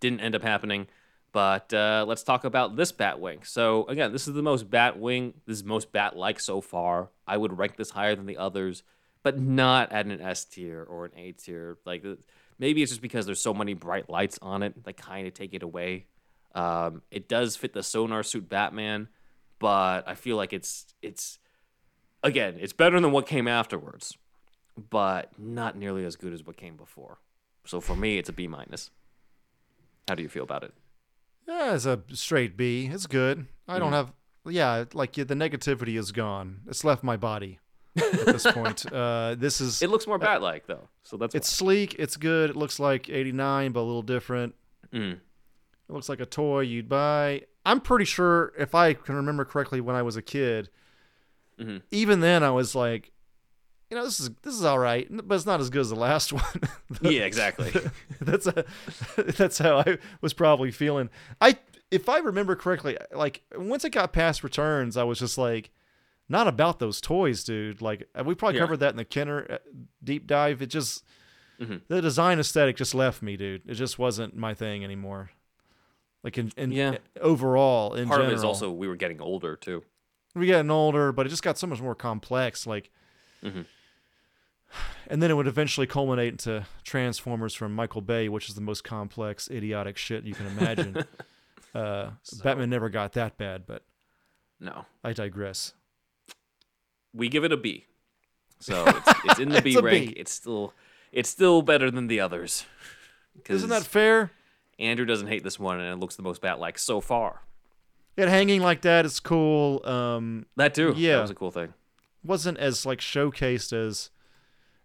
didn't end up happening. But uh, let's talk about this Batwing. So again, this is the most Batwing. This is most Bat-like so far. I would rank this higher than the others, but not at an S tier or an A tier. Like maybe it's just because there's so many bright lights on it that kind of take it away. Um, it does fit the sonar suit Batman, but I feel like it's it's again it's better than what came afterwards, but not nearly as good as what came before. So for me, it's a B minus. How do you feel about it? Yeah, it's a straight B. It's good. I don't have. Yeah, like yeah, the negativity is gone. It's left my body at this <laughs> point. Uh, this is. It looks more bat-like though, so that's it's sleek. It's good. It looks like '89, but a little different. why. Mm. It looks like a toy you'd buy. I'm pretty sure, if I can remember correctly, when I was a kid, Mhm. even then I was like, you know, this is this is all right, but it's not as good as the last <laughs> one. <laughs> yeah, exactly. <laughs> that's a, that's how I was probably feeling. I if I remember correctly, like once it got past returns, I was just like, not about those toys, dude. Like we probably Yeah. covered that in the Kenner uh, deep dive. It just Mhm. the design aesthetic just left me, dude. It just wasn't my thing anymore. Like in, in Yeah. overall, in Part general, of it is also we were getting older too. we getting older, but it just got so much more complex. Like, Mhm. And then it would eventually culminate into Transformers from Michael Bay, which is the most complex, idiotic shit you can imagine. <laughs> uh, Batman never got that bad, but No, I digress. we give it a B. So <laughs> it's, it's in the B It's a rank. B. It's still it's still better than the others. Isn't that fair? Andrew doesn't hate this one, and it looks the most bat-like so far. It hanging like that is cool. Um, That too. Yeah. that was a cool thing. wasn't as like showcased as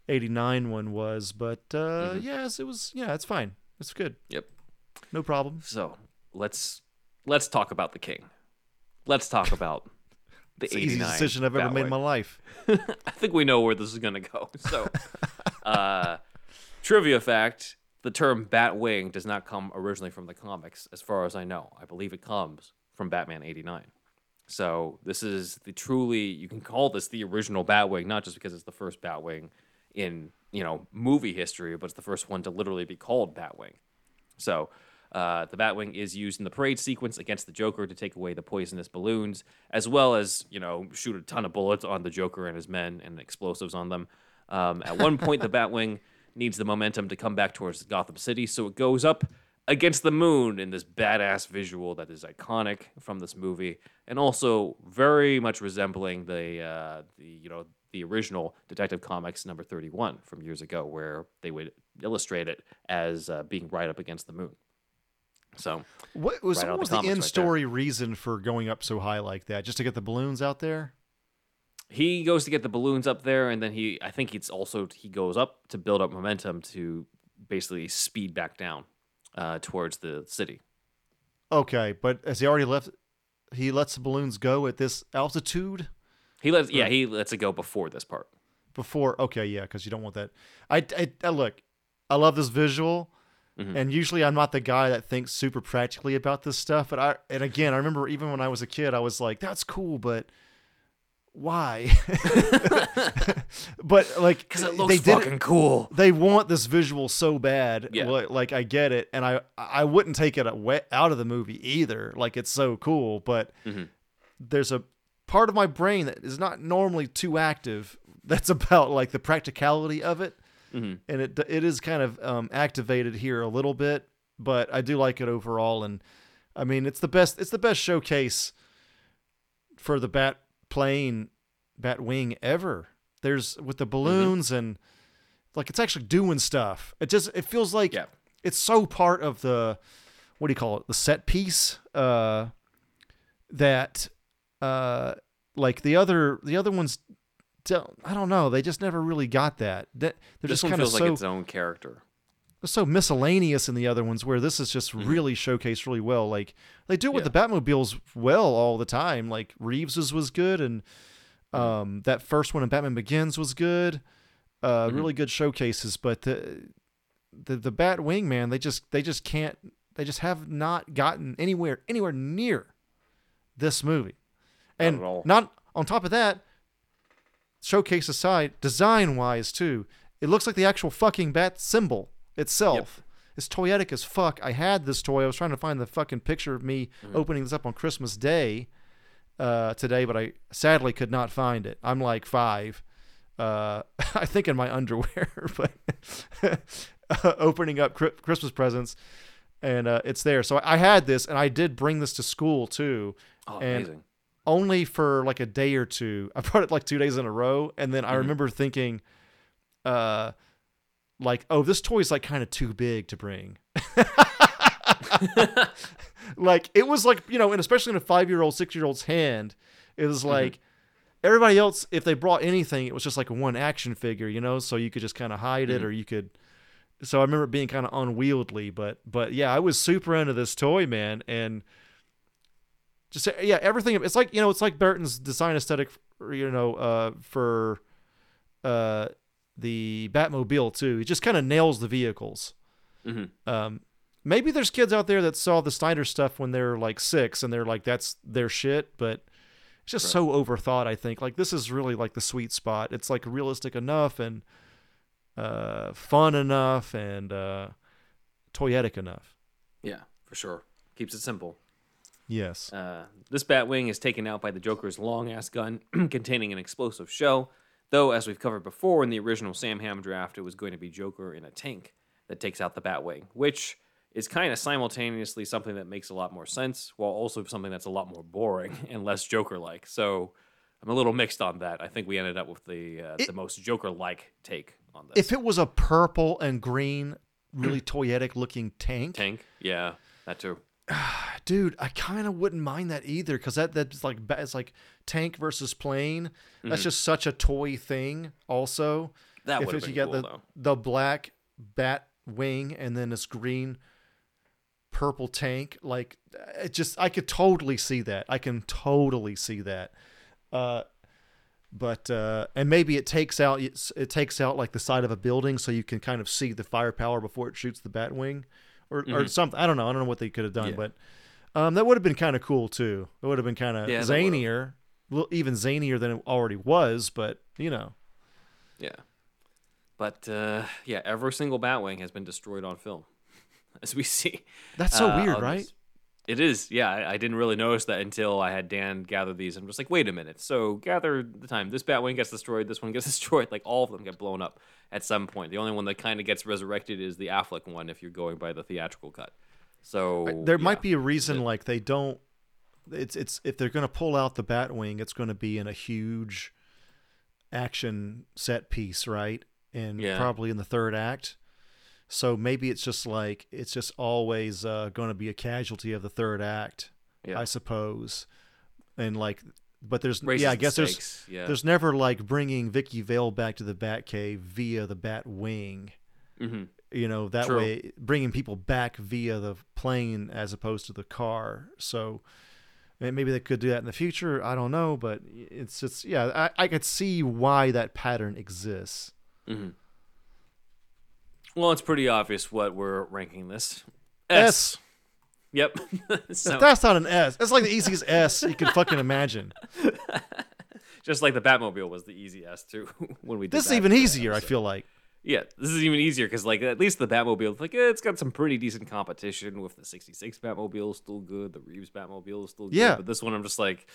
89 one was, but uh, Mhm. yes, it was. Yeah, it's fine. It's good. Yep. No problem. So let's let's talk about the king. Let's talk about the It's the easiest decision I've ever made in my life. <laughs> I think we know where this is gonna go. So, <laughs> uh, trivia fact: the term Batwing does not come originally from the comics, as far as I know. I believe it comes from Batman '89. So this is the truly you can call this the original Batwing, not just because it's the first Batwing in you know movie history, but it's the first one to literally be called Batwing. So uh, the Batwing is used in the parade sequence against the Joker to take away the poisonous balloons, as well as you know shoot a ton of bullets on the Joker and his men and explosives on them. Um, at one point, the Batwing needs the momentum to come back towards Gotham City, so it goes up against the moon in this badass visual that is iconic from this movie, and also very much resembling the uh, the you know the original Detective Comics number thirty one from years ago, where they would illustrate it as uh, being right up against the moon. So What was, Right what the was the comics right in there. story reason for going up so high like that? Just to get the balloons out there? he goes to get the balloons up there, and then he I think it's also he goes up to build up momentum to basically speed back down uh, towards the city. Okay, but has he already left? He lets the balloons go at this altitude He lets yeah he lets it go before this part. before. Okay, yeah, because you don't want that. I, I, I look. I love this visual, Mhm. and usually I'm not the guy that thinks super practically about this stuff. But I, and again, I remember even when I was a kid, I was like, "That's cool," but why? <laughs> but like, Because it they looks did it- fucking cool. they want this visual so bad. Yeah. Like, like, I get it, and I I wouldn't take it away, out of the movie either. Like it's so cool, but Mhm. there's a part of my brain that is not normally too active. <laughs> That's about like the practicality of it, Mhm. and it it is kind of um, activated here a little bit. But I do like it overall, and I mean it's the best. It's the best showcase for the bat plane, bat wing ever. There's with the balloons and like it's actually doing stuff. It just it feels like Yeah. it's so part of the what do you call it the set piece uh that uh like the other the other ones don't I don't know they just never really got that that they're This just kind of feels so like its own character. so miscellaneous in the other ones where this is just really showcased really well like they do it with Mm-hmm. Yeah. the batmobiles well all the time like reeves's was good and Mm-hmm. um that first one in batman begins was good uh Mm-hmm. really good showcases but the the the batwing man they just they just can't they just have not gotten anywhere anywhere near this movie and all. not on top of that showcase aside design wise too it looks like the actual fucking bat symbol itself it's toyetic as fuck. I had this toy. I was trying to find the fucking picture of me Mm-hmm. opening this up on christmas day uh, today but i sadly could not find it. I'm like five. Uh, <laughs> i think in my underwear <laughs> but <laughs> opening up Chri- christmas presents and uh, it's there. So i had this and i did bring this to school too. Oh, and amazing. Only for like a day or two. <laughs> I brought it like two days in a row, and then I mm-hmm. remember thinking, uh, like, oh, this toy's like kind of too big to bring. <laughs> <laughs> like it was like you know, and especially in a five year old, six year old's hand, it was mm-hmm. like everybody else. If they brought anything, it was just like a one action figure, you know, so you could just kind of hide it, mm-hmm. or you could. So I remember it being kind of unwieldy, but but yeah, I was super into this toy, man, and just yeah everything it's like you know it's like burton's design aesthetic you know uh for uh the batmobile too he just kind of nails the vehicles Mhm. um maybe there's kids out there that saw the snyder stuff when they're like six and they're like that's their shit but it's just so overthought i think like this is really like the sweet spot it's like realistic enough and uh fun enough and uh toyetic enough Yeah, for sure. Keeps it simple. Yes Uh, this Batwing is taken out by the Joker's long ass gun <clears throat> containing an explosive shell. Though, as we've covered before in the original Sam Hamm draft, it was going to be Joker in a tank that takes out the Batwing, which is kind of simultaneously something that makes a lot more sense, while also something that's a lot more boring <laughs> and less Joker like. So I'm a little mixed on that. I think we ended up with the uh, the most Joker like take on this. if it was a purple and green, really toyetic looking tank, tank, yeah, that too. <sighs> dude, I kind of wouldn't mind that either because that that's like it's like tank versus plane. That's just such a toy thing. Also, Mm-hmm. That if it's- you been get cool, the though. the black bat wing and then this green purple tank like it just i could totally see that i can totally see that uh but uh and maybe it takes out it takes out like the side of a building so you can kind of see the firepower before it shoots the bat wing or, or something i don't know i don't know what they could have done Mm-hmm. Yeah. but um that would have been kind of cool too it would have been kind of Yeah, zanier even zanier than it already was but you know Yeah. But uh, yeah, every single Batwing has been destroyed on film, <laughs> as we see. That's so uh, weird, right? this- It is. Yeah, I, I didn't really notice that until I had Dan gather these. I'm just like, wait a minute. So gather the time. This Batwing gets destroyed. This one gets <laughs> destroyed. Like all of them get blown up at some point. The only one that kind of gets resurrected is the Affleck one, if you're going by the theatrical cut. So there yeah. might be a reason like they don't it's it's if they're going to pull out the batwing it's going to be in a huge action set piece right and Yeah. probably in the third act so maybe it's just like it's just always uh, going to be a casualty of the third act Yeah. i suppose and like but there's Raises yeah i the guess there's yeah. there's never like bringing vicki vale back to the batcave via the batwing Mhm. you know that True. way bringing people back via the plane as opposed to the car so maybe they could do that in the future i don't know but it's just yeah i, I could see why that pattern exists Well, it's pretty obvious what we're ranking this. S. Yep. <laughs> so, that's not an s that's like the easiest s you can fucking imagine <laughs> just like the Batmobile was the easiest too <laughs> when we did this is even easier i feel like Yeah, this is even easier because like at least the Batmobile, like eh, it's got some pretty decent competition with the '66 Batmobile still good, the Reeves Batmobile is still good. Yeah. but this one I'm just like,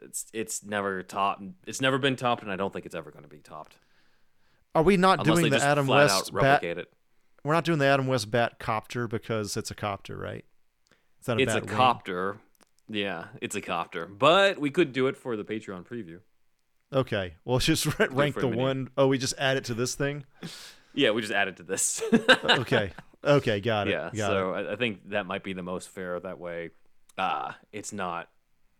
it's it's never topped. It's never been topped, and I don't think it's ever going to be topped are we not unless doing the adam west bat it. we're not doing the adam west bat copter because it's a copter right it's not a It's a wing. copter. Yeah, it's a copter, but we could do it for the Patreon preview. okay well <laughs> just rank the one oh we just add it to this thing <laughs> Yeah, we just added to this. <laughs> okay okay got it yeah, got so it. I, I think that might be the most fair. That way, uh, it's not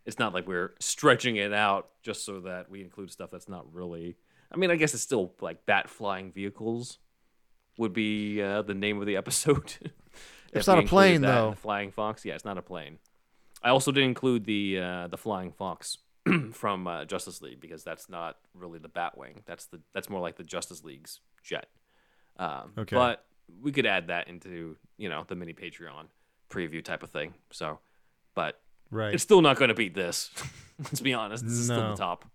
it's not like we're stretching it out just so that we include stuff that's not really. I mean, I guess it's still like bat flying vehicles, would be uh, the name of the episode. <laughs> It's not a plane, though. Flying fox. Yeah, it's not a plane. I also did include the uh, the flying fox <clears throat> from uh, Justice League because that's not really the Batwing. That's the that's more like the Justice League's jet. Um, Okay. But we could add that into you know the mini Patreon preview type of thing. So, but Right. it's still not going to beat this. <laughs> Let's be honest. This is still the top.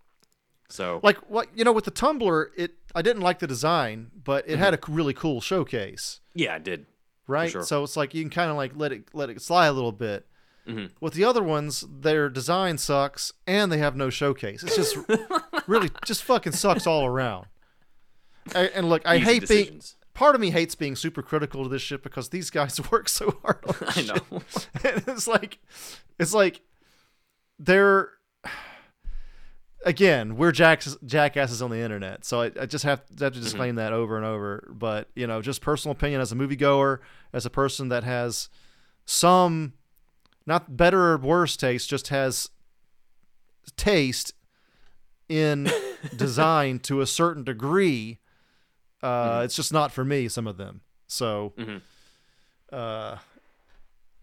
So like what you know with the tumbler, it I didn't like the design, but it had a really cool showcase, yeah, I did. right? sure. So it's like you can kind of like let it let it slide a little bit. Mhm. With the other ones, their design sucks and they have no showcase. It's just <laughs> really just fucking sucks all around. I, and look, I Easy hate being part of me hates being super critical to this shit because these guys <laughs> work so hard on I know. <laughs> and it's like it's like they're again we're jacks, jackasses on the internet so i, I just have, have to disclaim that over and over but you know just personal opinion as a moviegoer as a person that has some not better or worse taste just has taste in <laughs> design to a certain degree uh, it's just not for me some of them so Mhm. uh,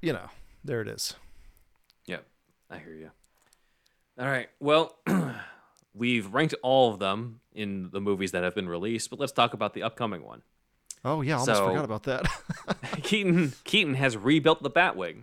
you know there it is Yeah, I hear you. All right. Well, <clears throat> we've ranked all of them in the movies that have been released, but let's talk about the upcoming one. Oh yeah, I almost So- forgot about that. <laughs> Keaton Keaton has rebuilt the Batwing,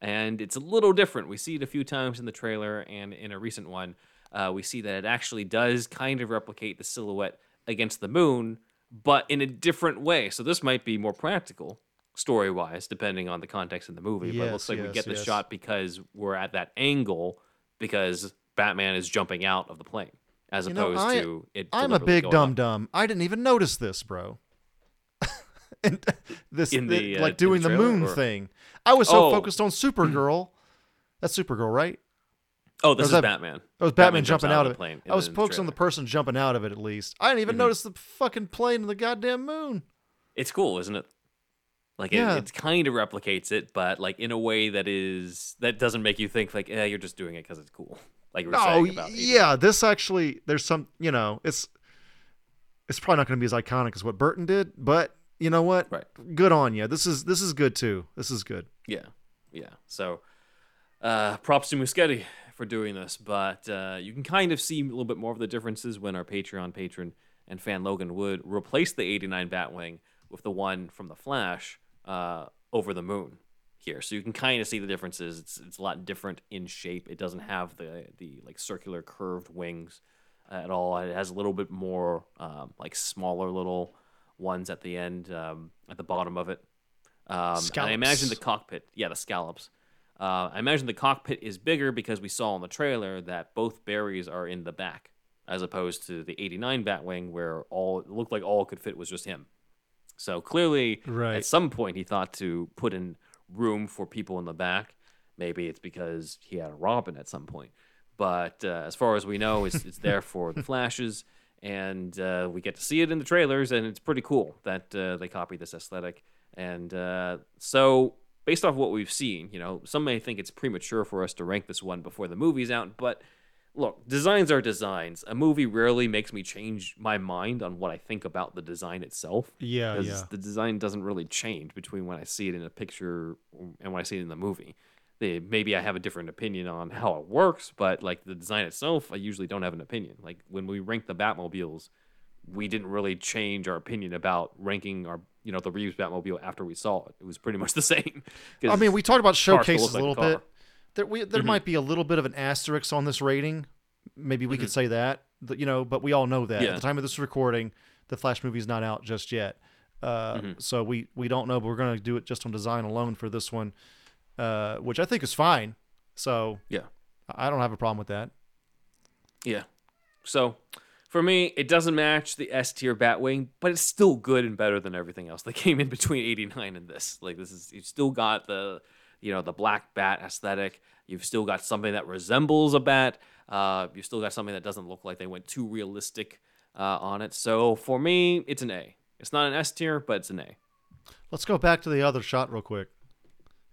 and it's a little different. We see it a few times in the trailer, and in a recent one, uh, we see that it actually does kind of replicate the silhouette against the moon, but in a different way. So this might be more practical story wise, depending on the context in the movie. but it looks Yes, like we yes, get the yes. shot because we're at that angle because Batman is jumping out of the plane, as You know, opposed I- to it. I'm a big going dum up. dum. I didn't even notice this, bro. <laughs> and this In the- the, uh, like in doing the the, moon or- thing. I was so Oh. focused on Supergirl. That's Supergirl, right? Oh, this is that- Batman. That was Batman, jumps jumping out of the it. plane I was focused on the person jumping out of it at least. I didn't even Mhm. notice the fucking plane and the goddamn moon. It's cool, isn't it? Like Yeah. it, it kind of replicates it, but like in a way that is that doesn't make you think like, yeah, you're just doing it because it's cool. Like you were Oh saying about yeah, this actually there's some you know it's it's probably not going to be as iconic as what Burton did, but you know what? Right. Good on you. This is this is good too. This is good. Yeah, yeah. So, uh, props to Muschietti for doing this, but uh, you can kind of see a little bit more of the differences when our Patreon patron and fan Logan Wood replaced the '89 Batwing with the one from the Flash uh, over the moon here. So you can kind of see the differences. It's it's a lot different in shape. It doesn't have the the like circular curved wings uh, at all. It has a little bit more um, like smaller little ones at the end, um, at the bottom of it. Um, I imagine the cockpit, yeah, the scallops. Uh, I imagine the cockpit is bigger because we saw in the trailer that both Barrys are in the back, as opposed to the '89 Batwing, where all it looked like all could fit was just him. So clearly, Right. at some point, he thought to put in room for people in the back. Maybe it's because he had a Robin at some point. But uh, as far as we know, it's, it's there for the flashes, and uh, we get to see it in the trailers, and it's pretty cool that uh, they copied this aesthetic. And uh, so, based off what we've seen, you know, some may think it's premature for us to rank this one before the movie's out, but look, designs are designs. A movie rarely makes me change my mind on what I think about the design itself. Yeah, yeah. the design doesn't really change between when I see it in a picture and when I see it in the movie. They, maybe I have a different opinion on how it works, but like the design itself, I usually don't have an opinion. Like when we ranked the Batmobiles, we didn't really change our opinion about ranking our, you know, the Reeves Batmobile after we saw it. It was pretty much the <laughs> same. I mean, we talked about showcases a little bit. There, we, there might be a little bit of an asterisk on this rating. Maybe we could say that, you know, but we all know that Yeah. at the time of this recording, the Flash movie's not out just yet. Uh, So we we don't know, but we're going to do it just on design alone for this one, uh, which I think is fine. So yeah. I don't have a problem with that. Yeah. So for me, it doesn't match the S tier Batwing, but it's still good and better than everything else that came in between 89 and this. Like this is you've still got the you know the black bat aesthetic. You've still got something that resembles a bat. Uh, you've still got something that doesn't look like they went too realistic uh, on it. So for me, it's an A. It's not an S tier, but it's an A. Let's go back to the other shot real quick,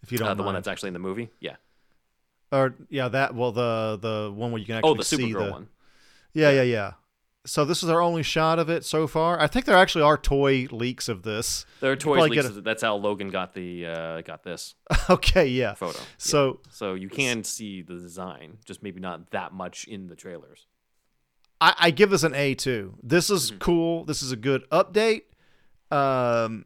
if you don't Uh, the one that's actually in the movie. Yeah. or yeah, that well the the one where you can actually Oh, the see Supergirl the one. Yeah, yeah, yeah. So this is our only shot of it so far. I think there actually are toy leaks of this. There are probably leaks. get That's how Logan got the uh, got this <laughs> okay, yeah. photo. Yeah. So so you can see the design, just maybe not that much in the trailers. I, I give this an A too. This is cool. This is a good update. Um,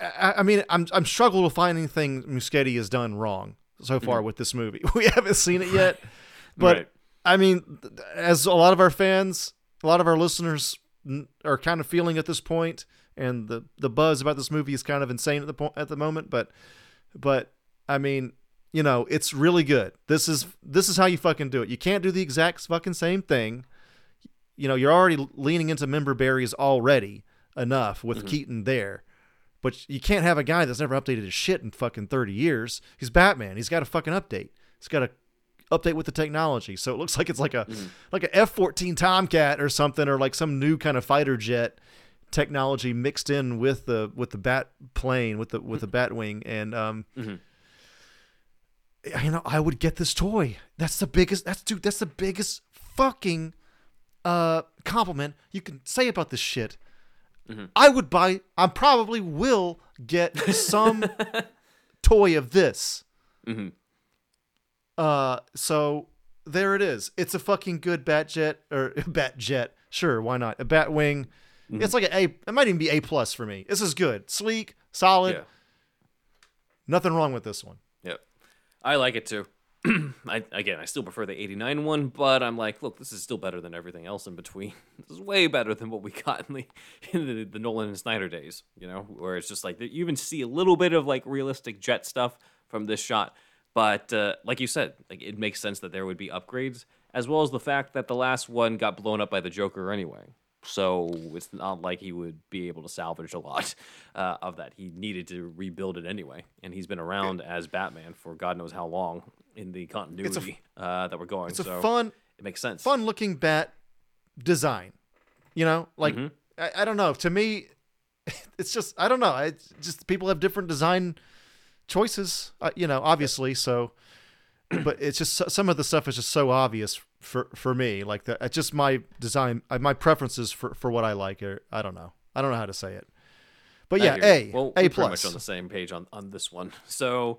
I mean, I'm I'm struggling to find anything Muschietti has done wrong so far with this movie. <laughs> We haven't seen it yet, <laughs> but Right. I mean, as a lot of our fans, a lot of our listeners are kind of feeling at this point, and the the buzz about this movie is kind of insane at the point at the moment. But, but I mean, you know, it's really good. This is this is how you fucking do it. You can't do the exact fucking same thing. You know, you're already leaning into member berries already enough with mm-hmm. Keaton there. But you can't have a guy that's never updated his shit in fucking 30 years. He's Batman. He's got to fucking update. He's got to update with the technology. So it looks like it's like a like a F-14 Tomcat or something or like some new kind of fighter jet technology mixed in with the with the bat plane with the with the Batwing and um you know, I would get this toy. That's the biggest that's dude, that's the biggest fucking uh compliment you can say about this shit. I would buy I probably will get some <laughs> toy of this. Mhm. Uh so there it is. It's a fucking good bat jet or <laughs> bat jet. Sure, why not? A bat wing. It's like an A it might even be A plus for me. This is good. Sleek, solid. Yeah. Nothing wrong with this one. Yep. I like it too. <clears throat> I, again, I still prefer the 89 one, but I'm like, look, this is still better than everything else in between. <laughs> This is way better than what we got in the, <laughs> in the, the Nolan and Snyder days, you know, where it's just like you even see a little bit of like realistic jet stuff from this shot. But uh, like you said, like it makes sense that there would be upgrades, as well as the fact that the last one got blown up by the Joker anyway. So it's not like he would be able to salvage a lot <laughs> uh, of that. He needed to rebuild it anyway, and he's been around as Batman for God knows how long in the continuity uh, that we're going. It's a so fun it makes sense. fun looking bat design. You know, like Mm-hmm. I, I don't know. To me, <laughs> it's just I don't know. It's just people have different design choices. Uh, you know, obviously. So, <clears throat> but it's just some of the stuff is just so obvious for for me. Like that, it's just my design, uh, my preferences for for what I like. Or I don't know. I don't know how to say it. But yeah, A, well, A we're pretty much plus. on the same page on, on this one. <laughs> So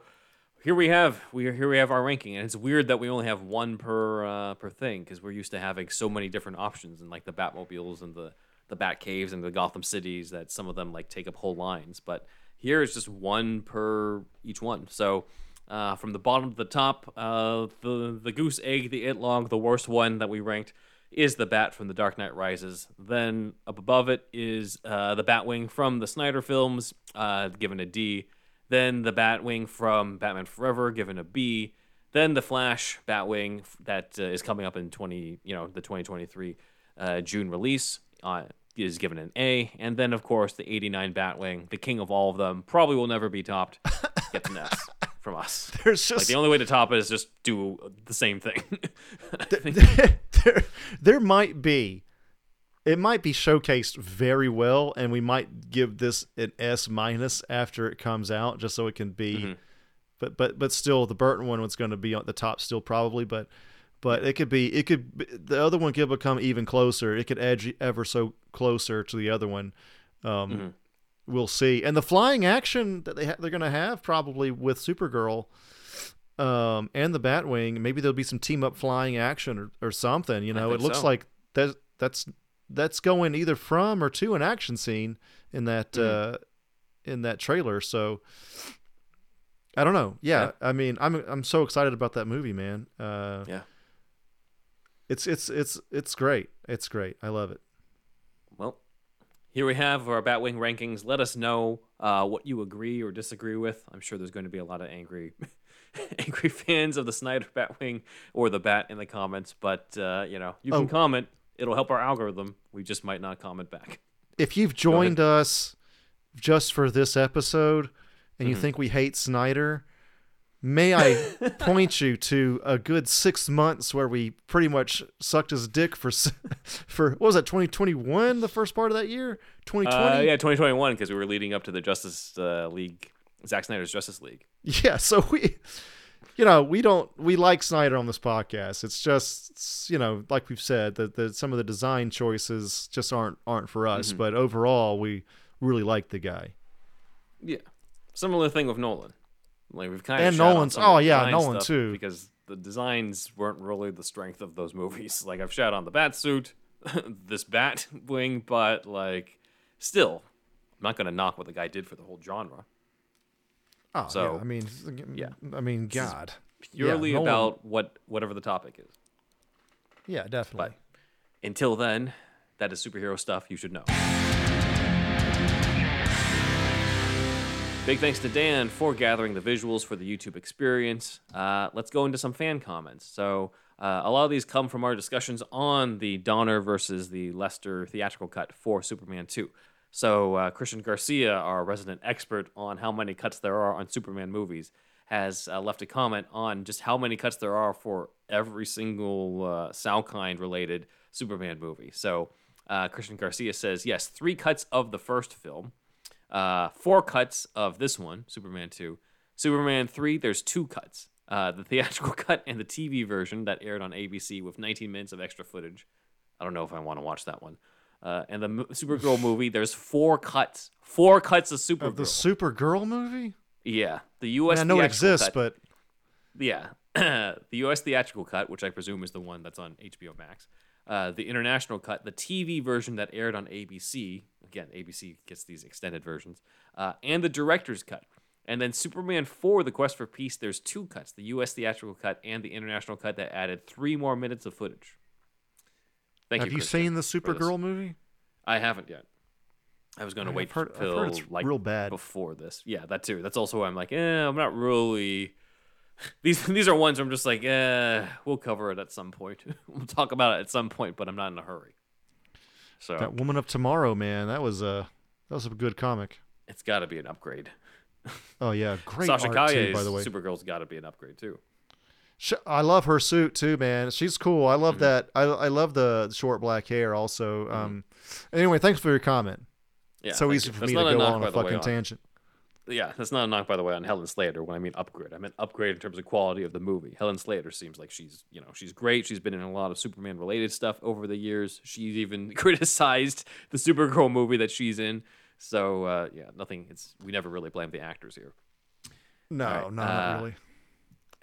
here we have we here we have our ranking, and it's weird that we only have one per uh, per thing because we're used to having so many different options and like the Batmobiles and the the Bat Caves and the Gotham cities that some of them like take up whole lines, but here it's just one per each one. So. Uh, from the bottom to the top, uh, the the goose egg, the it log, the worst one that we ranked is the bat from the Dark Knight Rises. Then up above it is uh, the Batwing from the Snyder films, uh, given a D. Then the Batwing from Batman Forever, given a B. Then the Flash Batwing that uh, is coming up in twenty, you know, the twenty twenty three uh, June release. Is given an A, and then of course the '89 Batwing, the king of all of them, probably will never be topped. Gets an S from us. There's just Like the only way to top it is just do the same thing. <laughs> <laughs> there, there might be it might be showcased very well and we might give this an s minus after it comes out just so it can be Mm-hmm. but but but still the burton one was going to be at the top still probably but but it could be it could the other one could become even closer it could edge ever so closer to the other one um Mm-hmm. we'll see and the flying action that they ha- they're going to have probably with supergirl um, and the Batwing. Maybe there'll be some team up flying action or, or something. You know, it looks so. like that that's that's going either from or to an action scene in that Mm-hmm. uh, in that trailer. So I don't know. Yeah, Yeah. I mean, I'm I'm so excited about that movie, man. Uh, yeah. It's it's it's it's great. It's great. I love it. Well, here we have our Batwing rankings. Let us know uh, what you agree or disagree with. I'm sure there's going to be a lot of angry, <laughs> angry fans of the Snyder Batwing or the Bat in the comments. But uh, you know, you can Oh. comment. It'll help our algorithm. We just might not comment back. If you've joined us just for this episode and you think we hate Snyder, may I <laughs> point you to a good six months where we pretty much sucked his dick for <laughs> for what was that 2021 the first part of that year 2020 Uh, yeah, 2021 because we were leading up to the Justice uh, League, Zack Snyder's Justice League. Yeah, <laughs> so we you know, we don't we like Snyder on this podcast. It's just it's, you know, like we've said, that the, some of the design choices just aren't aren't for us. Mm-hmm. But overall, we really like the guy. Yeah. Similar thing with Nolan. Like we've kind And oh, of shot Nolan's- oh, yeah, Nolan too. because the designs weren't really the strength of those <laughs> movies. Like I've shot on the bat suit, <laughs> this bat <laughs> wing, but like still, I'm not gonna knock what the guy did for the whole genre. Oh, So, mm, yeah, I mean, yeah. I mean, God, Purely Yeah, Nolan- about what whatever the topic is. yeah, definitely. But until then, that is superhero stuff you should know. Big thanks to Dan for gathering the visuals for the YouTube experience. Uh, let's go into some fan comments. So, uh, a lot of these come from our discussions on the Donner versus the Lester theatrical cut for Superman 2. So, uh, Christian Garcia, our resident expert on how many cuts there are on Superman movies, has uh, left a comment on just how many cuts there are for every single uh, Salkind related Superman movie. So, uh, Christian Garcia says, yes, three cuts of the first film, uh, four cuts of this one, Superman 2. Superman 3, there's two cuts. Uh, the <laughs> theatrical cut and the TV version that aired on ABC with 19 minutes of extra footage. I don't know if I want to watch that one. Uh, and the mo- Supergirl movie, there's four cuts. Four cuts of Supergirl. Of the Supergirl movie? yeah. The U.S. I, mean, I know it exists, cut- but yeah, <clears throat> the U.S. theatrical cut, which I presume is the one that's on HBO Max, uh, the international cut, the TV version that aired on ABC. Again, ABC gets these extended versions, uh, and the director's cut. And then Superman 4, The Quest for Peace, there's two cuts the U.S. theatrical cut and the international cut that added three more minutes of footage. Thank have you seen the. Supergirl movie? I haven't yet. I was going to wait heard- till like real bad. before this. Yeah, that too. That's also why I'm like, eh, I'm not really. <laughs> These these are ones where I'm just like, eh, we'll cover it at some point. <laughs> we'll talk about it at some point, but I'm not in a hurry. So That Woman of Tomorrow, man, that was a that was a good comic. it's got to be an upgrade. <laughs> Oh yeah, great Sasha art too, by the way. Supergirl's got to be an upgrade too. I love her suit too, man. She's cool. I Mm-hmm. love that. I I love the short black hair also. Um, anyway, thanks for your comment. Yeah, so easy you. for That's me to go on a the way, fucking tangent. Yeah, that's not a knock, by the way, on Helen Slater when I mean upgrade. I meant upgrade in terms of quality of the movie. Helen Slater seems like she's, you know, she's great. She's been in a lot of Superman related stuff over the years. She's even <laughs> criticized the Supergirl movie that she's in. So uh, yeah, nothing. It's we never really blame the actors here. No, right, no, uh, not really.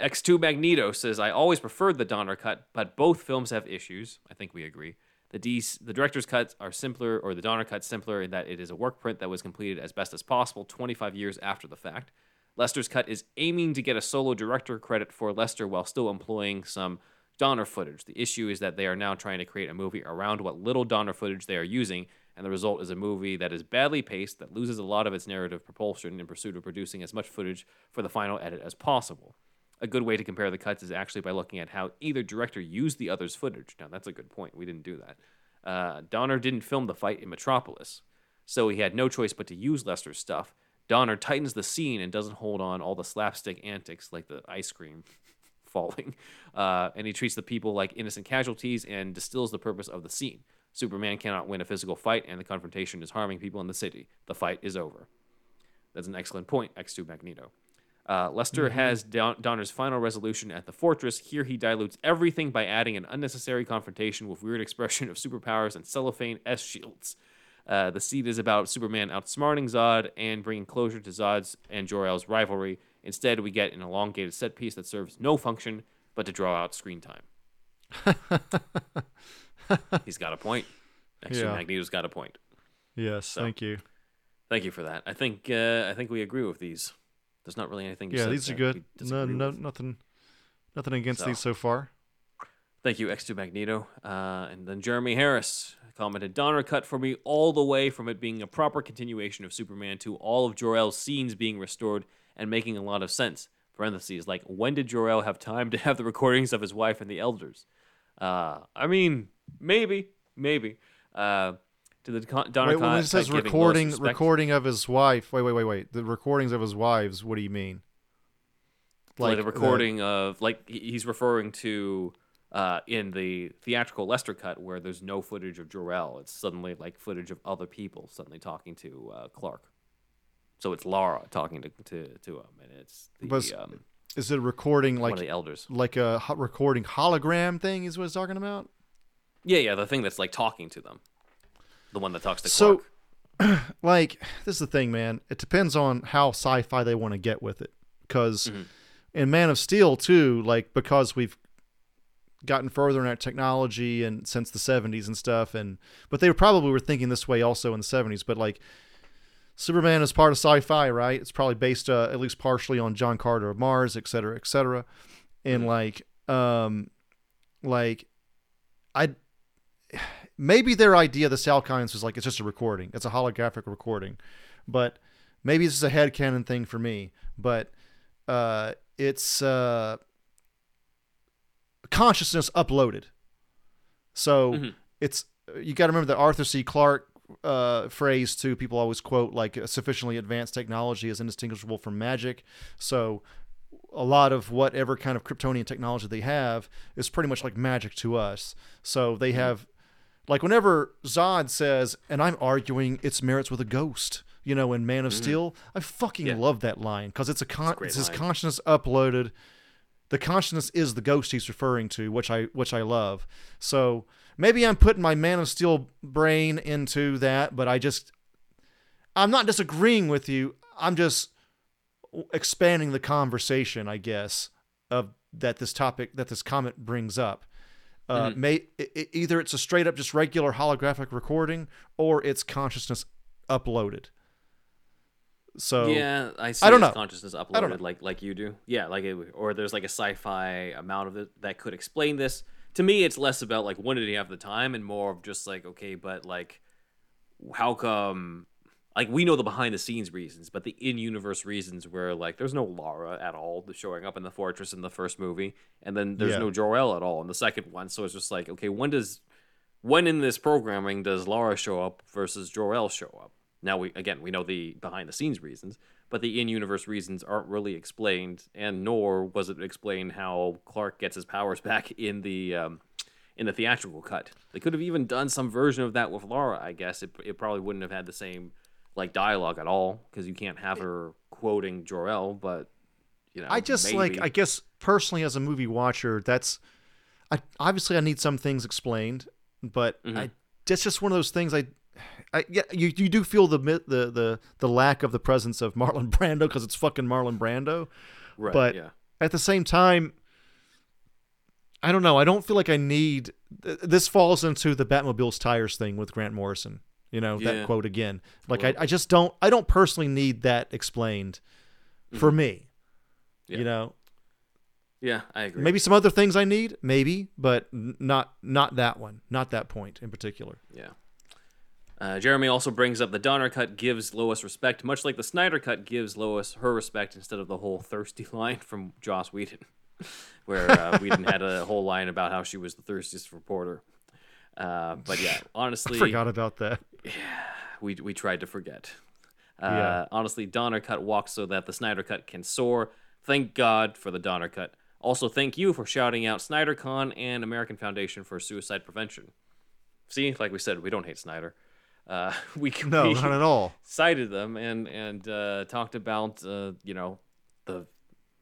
X2 Magneto says, I always preferred the Donner cut, but both films have issues. I think we agree. The, D- the director's cuts are simpler, or the Donner cut's simpler, in that it is a work print that was completed as best as possible 25 years after the fact. Lester's cut is aiming to get a solo director credit for Lester while still employing some Donner footage. The issue is that they are now trying to create a movie around what little Donner footage they are using, and the result is a movie that is badly paced, that loses a lot of its narrative propulsion in pursuit of producing as much footage for the final edit as possible. A good way to compare the cuts is actually by looking at how either director used the other's footage. Now, that's a good point. We didn't do that. Uh, Donner didn't film the fight in Metropolis, so he had no choice but to use Lester's stuff. Donner tightens the scene and doesn't hold on all the slapstick antics like the ice cream <laughs> falling. Uh, and he treats the people like innocent casualties and distills the purpose of the scene. Superman cannot win a physical fight, and the confrontation is harming people in the city. The fight is over. That's an excellent point, X2 Magneto. Uh, Lester has Don- Donner's final resolution at the fortress. Here he dilutes everything by adding an unnecessary confrontation with weird <laughs> expression of superpowers and cellophane S shields. Uh, the seed is about Superman outsmarting Zod and bringing closure to Zod's and Jor-El's rivalry. Instead, we get an elongated set piece that serves no function but to draw out screen time. <laughs> He's got a point. Actually, Yeah. Magneto's got a point. Yes, thank you. Thank you for that. I think uh, I think we agree with these. There's not really anything. Yeah, these are good. No, no, with. nothing, nothing against So. these so far. Thank you, X2 Magneto. Uh, and then Jeremy Harris commented Donner cut for me all the way from it being a proper continuation of Superman to all of Jor-El's scenes being restored and making a lot of sense. Parentheses, like, when did Jor-El have time to have the recordings of his wife and the elders? Uh, I mean, maybe, maybe. Uh, to the con- Donner Wait, when it says recording, recording of his wife. Wait, wait, wait, wait. The recordings of his wives. What do you mean? like, the the- recording of like he's referring to uh, in the theatrical Lester cut where there's no footage of Jor-El. It's suddenly like footage of other people suddenly talking to uh, Clark. So it's Lara talking to to, to him, and it's the Was- um, is it a recording like the elders. like a ho- recording hologram thing? Is what it's talking about? Yeah, yeah, the thing that's like talking to them, the one that talks to So- Clark. <clears throat> like this is the thing man. It depends on how sci-fi they want to get with it. Because Mm-hmm. in man of steel too like because we've gotten further in our technology and since the 70s and stuff and but they probably were thinking this way also in the 70s but like superman is part of sci-fi right? It's probably based uh, at least partially on john carter of mars et cetera et cetera. And like um like i maybe their idea, the Salkinds, was like it's just a recording. It's a holographic recording, but maybe this is a headcanon thing for me. But uh, it's uh, consciousness uploaded. So Mhm. it's you got to remember the Arthur C. Clarke uh, phrase too. People always quote like sufficiently advanced technology is indistinguishable from magic. So a lot of whatever kind of Kryptonian technology they have is pretty much like magic to us. So they have, like, whenever Zod says, and I'm arguing its merits with a ghost, you know, in Man of mm-hmm. Steel, I fucking Yeah. love that line because it's a con- great it's his line. consciousness uploaded. The consciousness is the ghost he's referring to, which I which I love. So maybe I'm putting my Man of Steel brain into that, but I just I'm not disagreeing with you. I'm just expanding the conversation, I guess, of that this topic that this comment brings up. Uh, Mm-hmm. may i i- either it's a straight up just regular holographic recording or it's consciousness uploaded. So yeah, I see I don't know. consciousness uploaded know. like like you do. Yeah, like it, or there's like a sci-fi amount of it that could explain this. To me, it's less about like when did he have the time, and more of just like okay, but like how come? Like we know the behind the scenes reasons, but the in universe reasons where like there's no Lara at all showing up in the fortress in the first movie, and then there's Yeah. no Jor-El at all in the second one. So it's just like okay, when does when in this programming does Lara show up versus Jor-El show up? Now we again we know the behind the scenes reasons, but the in-universe reasons aren't really explained, and nor was it explained how Clark gets his powers <laughs> back in the um, in the theatrical cut. They could have even done some version of that with Lara. I guess it it probably wouldn't have had the same like dialogue at all because you can't have her quoting Jor-El, but you know I just like. I guess personally as a movie watcher, that's I obviously I need some things explained, but Mm-hmm. I that's just one of those things I. I, yeah, you, you do feel the the the the lack of the presence of Marlon <laughs> Brando because it's fucking Marlon Brando, right, but yeah. at the same time, I don't know. I don't feel like I need. This falls into the Batmobile's tires thing with Grant Morrison. You know Yeah. that quote again. Like I, I just don't. I don't personally need that explained for me. Mm-hmm. Yeah. You know, Yeah, I agree. maybe some other things I need, maybe, but not not that one, not that point in particular. Yeah. Uh, Jeremy also brings up the Donner cut gives Lois respect, much like the Snyder cut gives Lois her respect instead of the whole thirsty <laughs> line from Joss Whedon, <laughs> where uh, Whedon had a whole line about how she was the thirstiest reporter. Uh, but yeah, <laughs> honestly, Forgot about that. Yeah, we we tried to forget. Uh, Yeah. Honestly, Donner cut walks so that the Snyder cut can soar. Thank God for the Donner cut. Also, thank you for shouting out SnyderCon and American Foundation for Suicide Prevention. See, like we said, we don't hate Snyder. Uh, <laughs> we No, we not at all. <laughs> cited them and and uh, talked about uh, you know the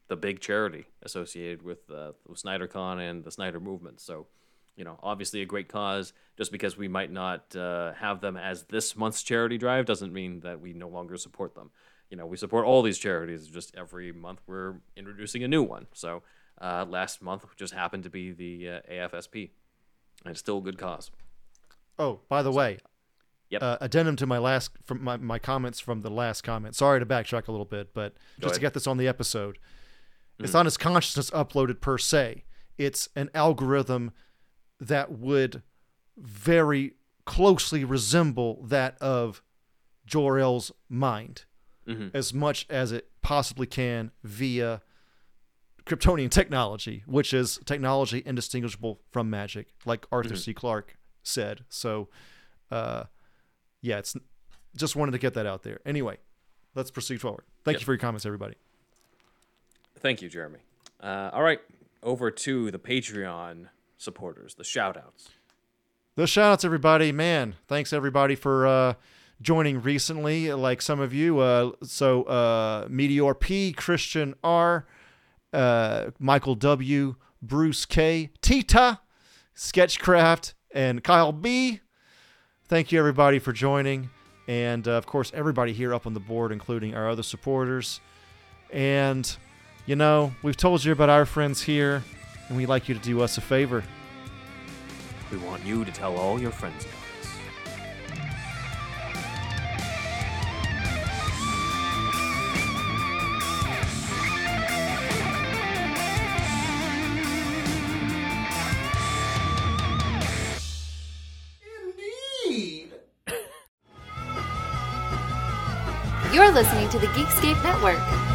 the big charity associated with uh, with SnyderCon and the Snyder movement. So, you know, obviously a great cause. Just because we might not uh, have them as this month's charity drive doesn't mean that we no longer support them. You know, we support all these charities. Just every month we're introducing a new one. So uh, last month just happened to be the uh, AFSP, and it's still a good cause. Oh, by the way, Yep. uh, addendum to my last from my, my comments from the last comment. Sorry to backtrack a little bit, but just to get this on the episode, it's not his consciousness uploaded per se. It's an algorithm that would very closely resemble that of Jor-El's mind, as much as it possibly can via Kryptonian technology, which is technology indistinguishable from magic, like Arthur C. Clarke said. So, uh, yeah, it's just wanted to get that out there. Anyway, let's proceed forward. Thank Yep. you for your comments, everybody. Thank you, Jeremy. Uh, all right, over to the Patreon supporters, the shout outs. Those shout outs, everybody. Man, thanks everybody for uh, joining recently. Like some of you, uh, so uh, Meteor P, Christian R, uh, Michael W., Bruce K., Tita, Sketchcraft, and Kyle B. Thank you, everybody, for joining. And, uh, of course, everybody here up on the board, including our other supporters. And, you know, we've told you about our friends here, and we'd like you to do us a favor. We want you to tell all your friends about us. You're listening to the Geekscape Network.